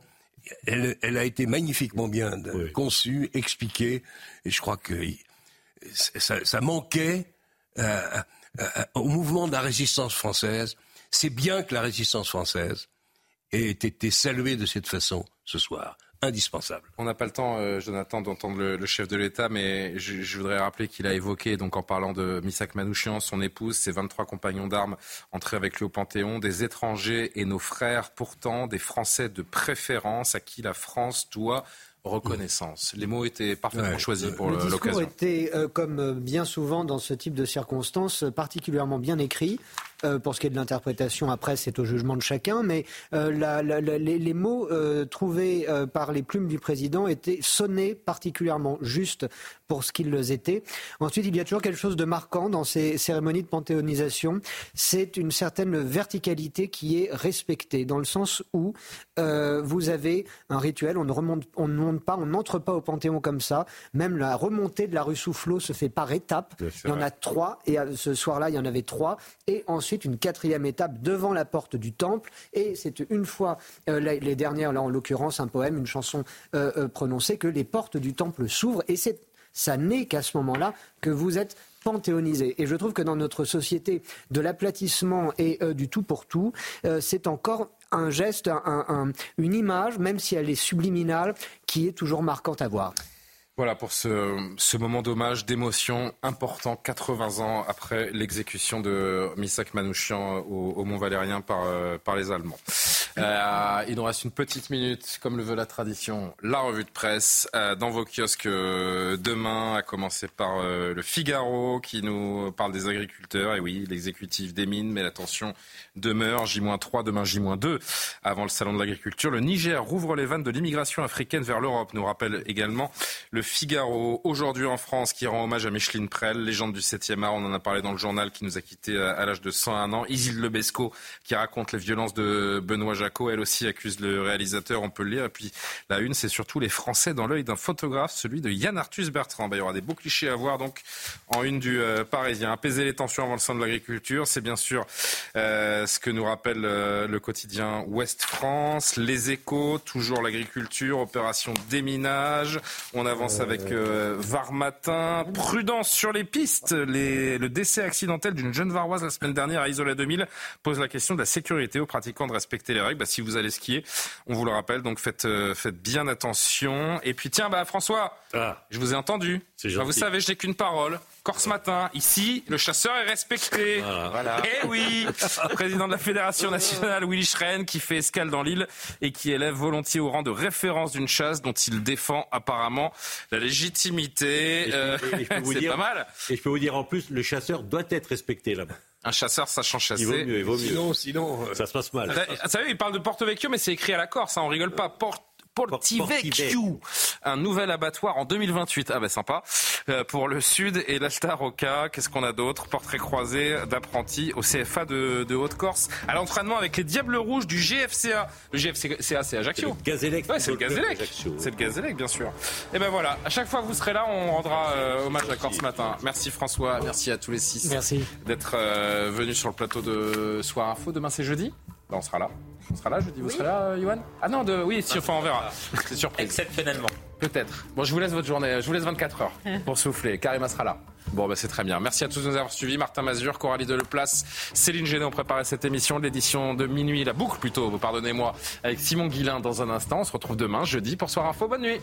elle, a été magnifiquement bien conçue, expliquée, et je crois que ça, ça manquait au mouvement de la résistance française. C'est bien que la résistance française ait été saluée de cette façon ce soir. Indispensable. On n'a pas le temps, euh, Jonathan, d'entendre le, chef de l'État, mais je, voudrais rappeler qu'il a évoqué, donc en parlant de Misak Manouchian, son épouse, ses 23 compagnons d'armes entrés avec lui au Panthéon, des étrangers et nos frères, pourtant des Français de préférence à qui la France doit reconnaissance. Les mots étaient parfaitement choisis pour l'occasion. Le discours était, euh, comme bien souvent dans ce type de circonstances, particulièrement bien écrit. Euh, pour ce qui est de l'interprétation, après, c'est au jugement de chacun. Mais euh, les, mots euh, trouvés par les plumes du président étaient sonnés particulièrement justes pour ce qu'ils étaient. Ensuite, il y a toujours quelque chose de marquant dans ces cérémonies de panthéonisation. C'est une certaine verticalité qui est respectée, dans le sens où vous avez un rituel, on ne, remonte, on ne monte pas, on n'entre pas au Panthéon comme ça. Même la remontée de la rue Soufflot se fait par étapes. Il y en a trois, et ce soir-là, il y en avait trois. Et ensuite, une quatrième étape devant la porte du temple. Et c'est une fois euh, les dernières, là en l'occurrence un poème, une chanson euh, euh, prononcée, que les portes du temple s'ouvrent. Et ça n'est qu'à ce moment-là que vous êtes panthéonisé. Et je trouve que dans notre société de l'aplatissement et du tout pour tout, c'est encore un geste, une image, même si elle est subliminale, qui est toujours marquante à voir. Voilà pour ce, moment d'hommage, d'émotion important, 80 ans après l'exécution de Misak Manouchian au, Mont Valérien par, euh, par les Allemands. Euh, il nous reste une petite minute, comme le veut la tradition, la revue de presse euh, dans vos kiosques demain, à commencer par le Figaro qui nous parle des agriculteurs. Et oui, l'exécutif des mines, mais l'attention demeure. J-3, demain J-2 avant le salon de l'agriculture. Le Niger rouvre les vannes de l'immigration africaine vers l'Europe, nous rappelle également le Figaro, aujourd'hui en France, qui rend hommage à Micheline Prel, légende du 7e art. On en a parlé dans le journal, qui nous a quittés à l'âge de 101 ans. Isilde Lebesco, qui raconte les violences de Benoît Jacot. Elle aussi accuse le réalisateur, on peut le lire. Et puis la une, c'est surtout les Français dans l'œil d'un photographe, celui de Yann Arthus Bertrand. Bah, il y aura des beaux clichés à voir donc en une du euh, Parisien. Apaiser les tensions avant le sein de l'agriculture, c'est bien sûr euh, ce que nous rappelle euh, le quotidien Ouest France. Les échos, toujours l'agriculture, opération déminage. On avance avec euh, Var. Prudence sur les pistes. le décès accidentel d'une jeune Varoise la semaine dernière à Isola 2000 pose la question de la sécurité aux pratiquants de respecter les règles. Bah, si vous allez skier, on vous le rappelle, donc faites, euh, faites bien attention. Et puis tiens, bah, François, ah. je vous ai entendu. Vous savez, je n'ai qu'une parole. Corse matin. Ici, le chasseur est respecté. Voilà. Eh oui, président de la Fédération nationale, Willy Schren, qui fait escale dans l'île et qui élève volontiers au rang de référence d'une chasse dont il défend apparemment la légitimité. Euh, c'est pas mal. Et je peux vous dire en plus, le chasseur doit être respecté là-bas. Un chasseur sachant chasser. Il vaut mieux, il vaut mieux. Sinon, sinon, euh, ça se passe mal. Vous savez, il parle de Porto Vecchio, mais c'est écrit à la Corse, hein, on rigole pas. Porte Portivecchio, un nouvel abattoir en 2028. Ah ben sympa. Euh, pour le Sud et l'Alta Roca, qu'est-ce qu'on a d'autre? Portrait croisé d'apprentis au CFA de, Haute-Corse, à l'entraînement avec les Diables Rouges du GFCA. Le GFCA, c'est Ajaccio. Le Gazélec. Ouais, c'est le Gazélec. C'est le Gazélec, bien sûr. Et ben voilà, à chaque fois que vous serez là, on rendra euh, hommage à Corse matin. Merci François, merci à tous les six. Merci. D'être euh, venus sur le plateau de Soir Info. Demain c'est jeudi? Ben, On sera là. On sera là jeudi, vous serez là, Yohan Ah non, de... oui, si, enfin, on verra. C'est surprise. Exceptionnellement. Peut-être. Bon, je vous laisse votre journée, je vous laisse 24 heures pour souffler. Karima sera là. Bon, bah, c'est très bien. Merci à tous de nous avoir suivis. Martin Mazur, Coralie Deleplace, Céline Géné ont préparé cette émission, l'édition de minuit, la boucle plutôt, vous pardonnez-moi, avec Simon Guillain dans un instant. On se retrouve demain, jeudi, pour Soir Info. Bonne nuit.